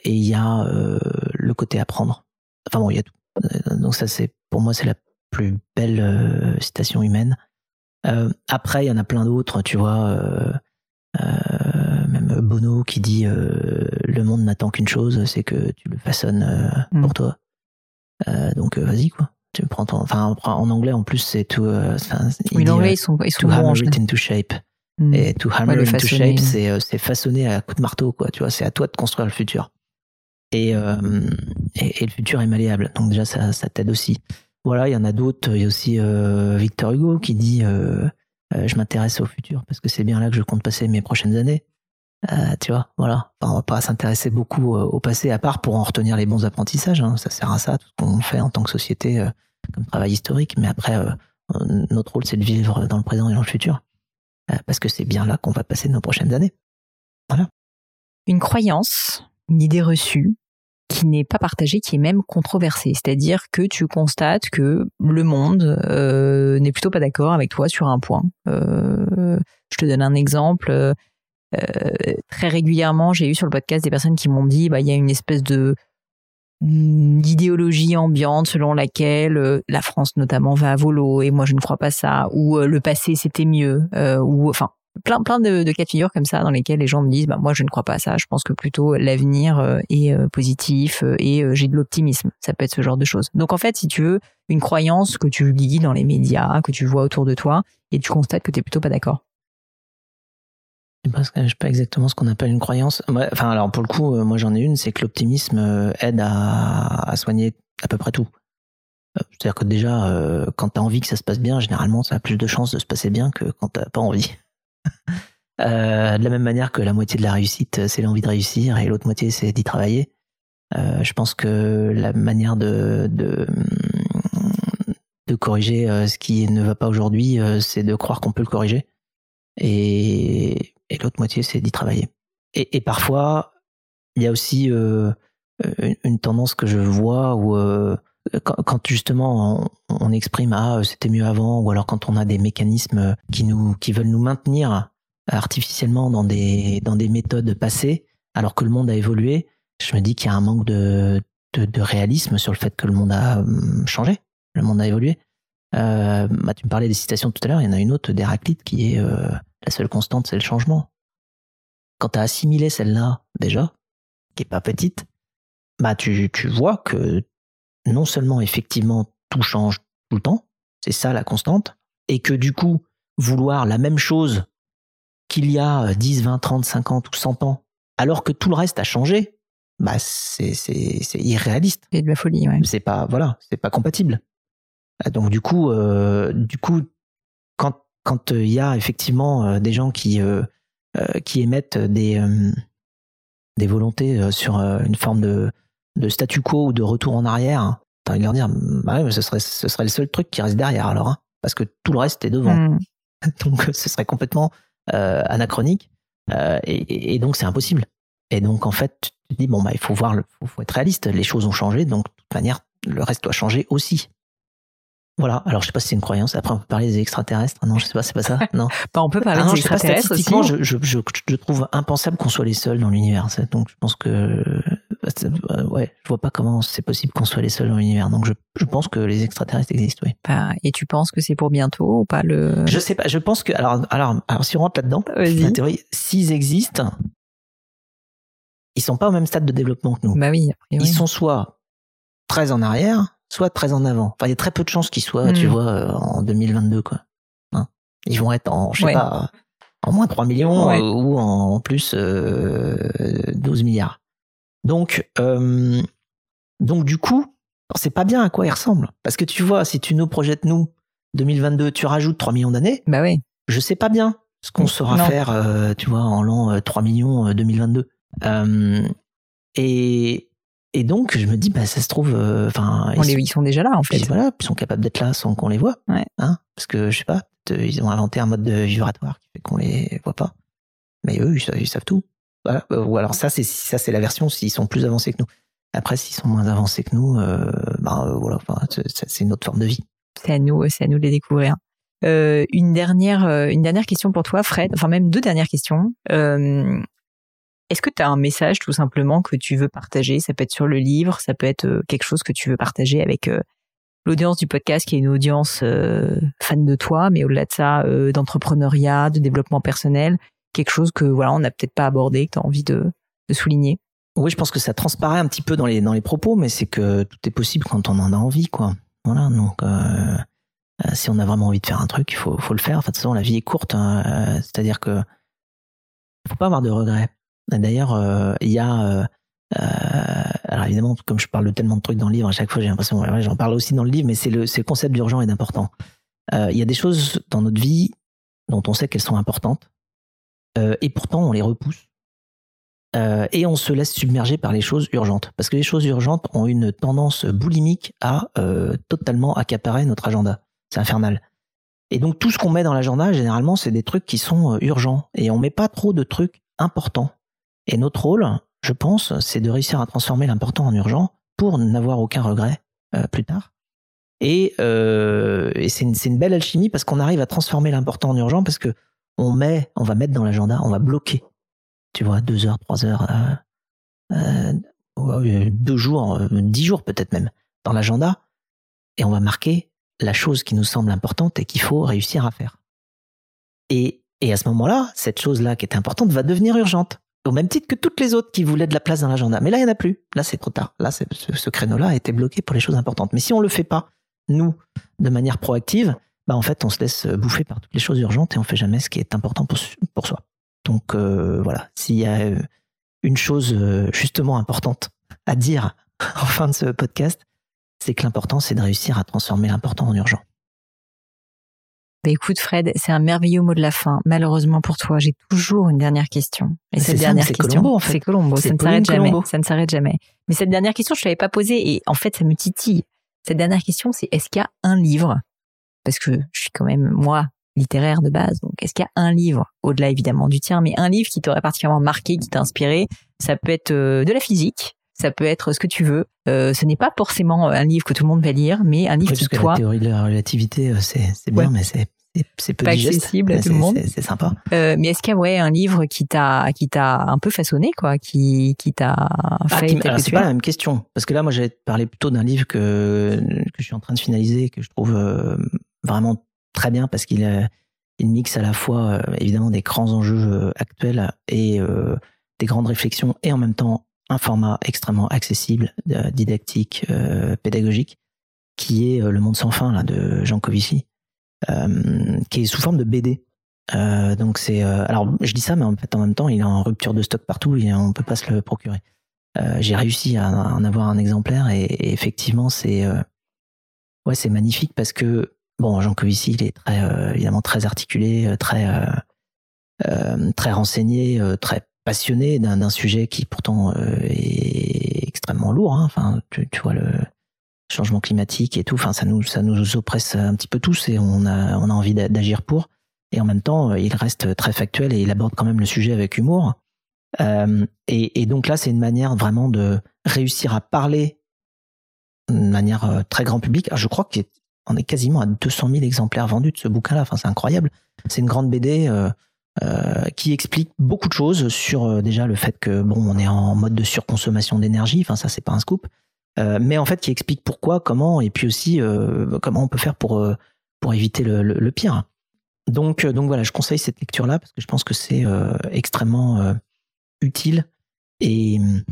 et il y a euh, le côté apprendre. Enfin bon, il y a tout. Euh, donc ça, c'est pour moi, c'est la plus belle citation humaine. après, il y en a plein d'autres, tu vois. même Bono qui dit le monde n'attend qu'une chose, c'est que tu le façonnes mm. pour toi. donc vas-y quoi. Tu prends ton, enfin en anglais en plus c'est tout. oui, en anglais ils sont ils sont bons. into shape. Mm. Et to hammer into shape, euh, c'est façonner à coup de marteau, quoi. Tu vois, c'est à toi de construire le futur. Et, euh, et, le futur est malléable. Donc déjà, ça, ça t'aide aussi. Voilà, il y en a d'autres. Il y a aussi euh, Victor Hugo qui dit euh, euh, Je m'intéresse au futur parce que c'est bien là que je compte passer mes prochaines années. tu vois, voilà. Enfin, on va pas s'intéresser beaucoup au passé, à part pour en retenir les bons apprentissages. Hein. Ça sert à ça, tout ce qu'on fait en tant que société comme travail historique. Mais après, Notre rôle, c'est de vivre dans le présent et dans le futur, parce que c'est bien là qu'on va passer nos prochaines années. Voilà. Une croyance, une idée reçue qui n'est pas partagée, qui est même controversée. C'est-à-dire que tu constates que le monde euh, n'est plutôt pas d'accord avec toi sur un point. Euh, je te donne un exemple. Euh, très régulièrement, j'ai eu sur le podcast des personnes qui m'ont dit, bah, il y a une espèce de d'idéologie ambiante selon laquelle la France notamment va à volo et moi je ne crois pas ça ou le passé c'était mieux ou enfin plein plein de, de, cas de figure comme ça dans lesquels les gens me disent bah moi je ne crois pas à ça. Je pense que plutôt l'avenir euh, est euh, positif euh, et j'ai de l'optimisme. Ça peut être ce genre de choses. Donc en fait si tu veux une croyance que tu lis dans les médias que tu vois autour de toi et tu constates que tu es plutôt pas d'accord je sais pas exactement ce qu'on appelle une croyance. Enfin, alors pour le coup, moi j'en ai une, c'est que l'optimisme aide à, soigner à peu près tout. C'est-à-dire que déjà, quand tu as envie que ça se passe bien, généralement, ça a plus de chances de se passer bien que quand t'as pas envie. Euh, de la même manière que la moitié de la réussite, c'est l'envie de réussir et l'autre moitié, c'est d'y travailler. Euh, je pense que la manière de, de, de corriger euh, ce qui ne va pas aujourd'hui, c'est de croire qu'on peut le corriger. Et, et l'autre moitié, c'est d'y travailler. Et, parfois, il y a aussi une, une, tendance que je vois où quand, quand, justement on, exprime ah c'était mieux avant ou alors quand on a des mécanismes qui nous qui veulent nous maintenir artificiellement dans des dans des méthodes passées alors que le monde a évolué je me dis qu'il y a un manque de, de, de réalisme sur le fait que le monde a hum, changé le monde a évolué euh, bah, tu me parlais des citations tout à l'heure il y en a une autre d'Héraclite qui est euh, la seule constante c'est le changement quand tu as assimilé celle-là déjà qui est pas petite bah tu, tu vois que non seulement effectivement tout change tout le temps, c'est ça la constante, et que du coup, vouloir la même chose qu'il y a 10, 20, 30, 50 ou 100 ans, alors que tout le reste a changé, bah c'est c'est irréaliste. C'est de la folie, ouais. C'est pas voilà, c'est pas compatible. Donc du coup, euh, du coup, quand quand il y a effectivement euh, des gens qui euh, qui émettent des des volontés sur une forme de de statu quo ou de retour en arrière, t'as envie de leur dire, bah ce serait, ce serait le seul truc qui reste derrière alors, hein, parce que tout le reste est devant. Hmm. Donc ce serait complètement euh, anachronique euh, et, et, donc c'est impossible. Et donc en fait, tu te dis bon bah il faut voir, le, faut, faut être réaliste. Les choses ont changé, donc de toute manière le reste doit changer aussi. Voilà. Alors, je sais pas si c'est une croyance. Après, on peut parler des extraterrestres. Non, je sais pas, c'est pas ça. Non. bah, on peut parler ah des extraterrestres. statistiquement, je, je, je, je, trouve impensable qu'on soit les seuls dans l'univers. Donc, je pense que euh, ouais, je vois pas comment c'est possible qu'on soit les seuls dans l'univers. Donc je, je, pense que les extraterrestres existent, oui. Bah, et tu penses que c'est pour bientôt ou pas le Je sais pas. Je pense que alors alors alors si on rentre là-dedans, la théorie, s'ils existent, ils sont pas au même stade de développement que nous. Bah oui. Ils sont soit très en arrière, soit très en avant. Enfin, il y a très peu de chances qu'ils soient, tu hmm. vois, euh, en 2022 quoi. Hein? Ils vont être en, je sais pas, en moins 3 millions euh, ou en plus euh, 12 milliards. Donc, euh, donc du coup, c'est pas bien à quoi il ressemble. Parce que tu vois, si tu nous projettes, nous, 2022, tu rajoutes 3 millions d'années. Bah oui. Je sais pas bien ce qu'on saura faire, euh, tu vois, en l'an 3 euh, millions 2022. Euh, et, et donc, je me dis, bah, ça se trouve, enfin. ils, ils, sont déjà là, en fait. Voilà, ils sont capables d'être là sans qu'on les voit. Ouais. Hein parce que, je sais pas, ils ont inventé un mode de vibratoire qui fait qu'on les voit pas. Mais eux, ils savent tout. Voilà. Euh, ou alors ça, c'est ça, c'est la version s'ils sont plus avancés que nous. Après, s'ils sont moins avancés que nous, euh, ben euh, voilà, c'est une autre forme de vie. C'est à nous, c'est à nous de les découvrir. Euh, une dernière, euh, une dernière question pour toi, Fred. Enfin, même deux dernières questions. Euh, Est-ce que tu as un message tout simplement que tu veux partager? Ça peut être sur le livre, ça peut être quelque chose que tu veux partager avec l'audience du podcast, qui est une audience fan de toi, mais au-delà de ça, d'entrepreneuriat, de développement personnel quelque chose que voilà on n'a peut-être pas abordé, que tu as envie de, souligner? Oui, je pense que ça transparaît un petit peu dans les, propos, mais c'est que tout est possible quand on en a envie, quoi. Voilà, donc euh, euh si on a vraiment envie de faire un truc, il faut, faut le faire. De toute façon, la vie est courte, hein, euh, c'est-à-dire que faut pas avoir de regrets. D'ailleurs, euh, il y a alors évidemment, comme je parle de tellement de trucs dans le livre, à chaque fois j'ai l'impression, ouais, j'en parle aussi dans le livre, mais c'est le, le concept d'urgent et d'important. Il y a des choses dans notre vie dont on sait qu'elles sont importantes, euh, et pourtant on les repousse. Euh, et on se laisse submerger par les choses urgentes. Parce que les choses urgentes ont une tendance boulimique à euh, totalement accaparer notre agenda. C'est infernal. Et donc tout ce qu'on met dans l'agenda, généralement, c'est des trucs qui sont euh, urgents. Et on met pas trop de trucs importants. Et notre rôle, je pense, c'est de réussir à transformer l'important en urgent pour n'avoir aucun regret euh, plus tard. Et, euh, c'est une, belle alchimie parce qu'on arrive à transformer l'important en urgent parce que on met, on va mettre dans l'agenda, on va bloquer, tu vois, deux heures, trois heures, euh, euh, deux jours, dix jours peut-être même dans l'agenda, et on va marquer la chose qui nous semble importante et qu'il faut réussir à faire. Et, et à ce moment-là, cette chose-là qui était importante va devenir urgente au même titre que toutes les autres qui voulaient de la place dans l'agenda. Mais là, il n'y en a plus. Là, c'est trop tard. Là, ce, créneau-là a été bloqué pour les choses importantes. Mais si on le fait pas, nous, de manière proactive, bah, en fait, on se laisse bouffer par toutes les choses urgentes et on fait jamais ce qui est important pour, pour soi. Donc, euh, voilà. S'il y a une chose euh, justement importante à dire en fin de ce podcast, c'est que l'important, c'est de réussir à transformer l'important en urgent. Bah écoute Fred, c'est un merveilleux mot de la fin. Malheureusement pour toi, j'ai toujours une dernière question. Et cette dernière question, Colombo, en fait. c'est Colombo, ça ne s'arrête jamais. Ça ne s'arrête jamais. Mais cette dernière question, je l'avais pas posée et en fait, ça me titille. Cette dernière question, c'est est-ce qu'il y a un livre? Parce que je suis quand même moi littéraire de base, donc est-ce qu'il y a un livre? Au-delà évidemment du tien, mais un livre qui t'aurait particulièrement marqué, qui t'a inspiré Ça peut être euh, de la physique, ça peut être ce que tu veux. Euh, ce n'est pas forcément un livre que tout le monde va lire, mais un livre qui toi. La théorie de la relativité, euh, c'est bien, mais c'est c'est peu pas accessible à tout le monde. C'est sympa. Euh, mais est-ce qu'il y a ouais un livre qui t'a qui t'a un peu façonné quoi, qui qui t'a ah, fait C'est pas la même question parce que là moi j'allais parler plutôt d'un livre que que je suis en train de finaliser que je trouve euh, vraiment très bien parce qu'il il mixe à la fois euh, évidemment des grands enjeux actuels et des grandes réflexions et en même temps un format extrêmement accessible, didactique, pédagogique, qui est Le Monde sans fin là de Jean Covici euh, qui est sous forme de BD. Euh, donc c'est euh, alors je dis ça, mais en fait en même temps il est en rupture de stock partout et on peut pas se le procurer. J'ai réussi à en avoir un exemplaire et, effectivement c'est ouais c'est magnifique parce que bon Jean Covici il est très évidemment très articulé, très très renseigné, très passionné d'un sujet qui pourtant est extrêmement lourd. Hein. Enfin, tu, vois le, changement climatique et tout. Enfin, ça nous, ça nous oppresse un petit peu tous et on a, on a envie d'agir pour. Et en même temps, il reste très factuel et il aborde quand même le sujet avec humour. Euh, et, donc là, c'est une manière vraiment de réussir à parler de manière euh, très grand public. je crois qu'on est quasiment à 200 000 exemplaires vendus de ce bouquin-là. Enfin, c'est incroyable. C'est une grande BD euh, euh, qui explique beaucoup de choses sur euh, déjà le fait que bon, on est en mode de surconsommation d'énergie. Enfin, ça, c'est pas un scoop. Euh, mais en fait qui explique pourquoi, comment, et puis aussi euh, comment on peut faire pour euh, pour éviter le, le, pire. Donc donc voilà, je conseille cette lecture là parce que je pense que c'est extrêmement utile et hum,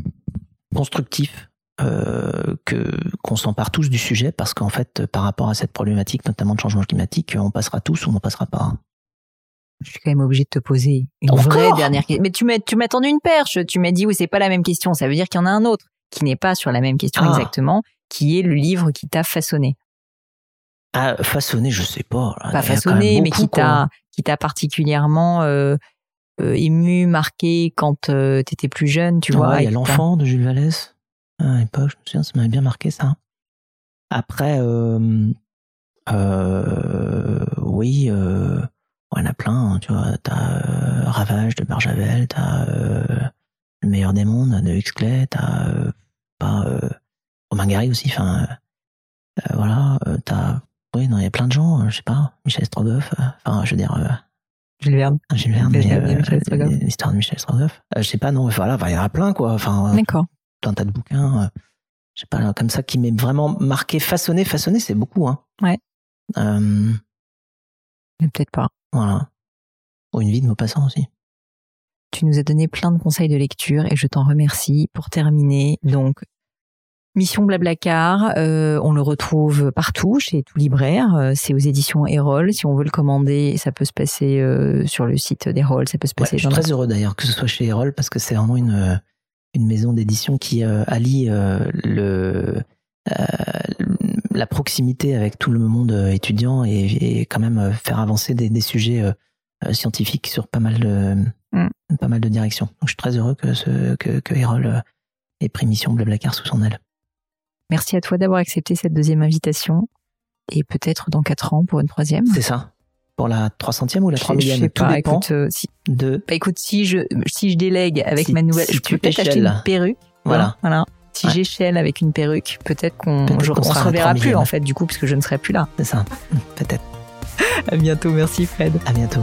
constructif que qu'on s'empare tous du sujet parce qu'en fait par rapport à cette problématique notamment de changement climatique, on passera tous ou on passera pas. Je suis quand même obligée de te poser une vraie dernière question. Mais tu m'as tu m'as tendu une perche. Tu m'as dit oui c'est pas la même question. Ça veut dire qu'il y en a un autre qui n'est pas sur la même question ah. exactement, qui est le livre qui t'a façonné. Ah, façonné, je sais pas. pas façonné, mais qui t'a qui t'a particulièrement euh, euh, ému, marqué quand euh, tu étais plus jeune, tu vois. Il y a l'enfant de Jules Vallès. À l'époque, je me souviens, ça m'avait bien marqué ça. Après, oui, il y en a plein. Hein, tu vois, t'as Ravage de Barjavel, t'as le meilleur des mondes de Huxley, t'as euh, pas euh, Romain Gary aussi, enfin euh, voilà, t'as oui, non, il y a plein de gens, je sais pas, Michel Strogoff, enfin je veux dire Jules Verne. Jules Verne, l'histoire de Michel Strogoff. je sais pas, non, voilà, il y en a plein quoi, enfin D'accord. un tas de bouquins je sais pas, comme ça qui m'est vraiment marqué, façonné, façonné, c'est beaucoup, hein. Ouais. Mais peut-être pas. Voilà. Ou une vie de Maupassant aussi. Tu nous as donné plein de conseils de lecture et je t'en remercie. Pour terminer, donc Mission Blablacar, euh, on le retrouve partout chez tout libraire. Euh, c'est aux éditions Erol. Si on veut le commander, ça peut se passer euh, sur le site d'Erol. Ça peut se passer. je suis très heureux d'ailleurs que ce soit chez Erol parce que c'est vraiment une une maison d'édition qui allie le la proximité avec tout le monde étudiant et, quand même faire avancer des, des sujets scientifiques sur pas mal de Mm. Pas mal de directions. Donc je suis très heureux que, ce, que, que Erol euh, ait pris mission Blablacar sous son aile. Merci à toi d'avoir accepté cette deuxième invitation et peut-être dans quatre ans pour une troisième. C'est ça. pour la 300e ou la 3 Je sais millième? Tout pas, dépend écoute, euh, si, de. bah, écoute, si je, si je délègue avec Si- ma nouvelle, si je peux peut-être acheter une perruque. Voilà. Voilà. Si Ouais. j'échelle avec une perruque, peut-être qu'on, sera se reverra plus 3 en fait, du coup, puisque je ne serai plus là. C'est ça. Peut-être. À bientôt, merci Fred. À bientôt.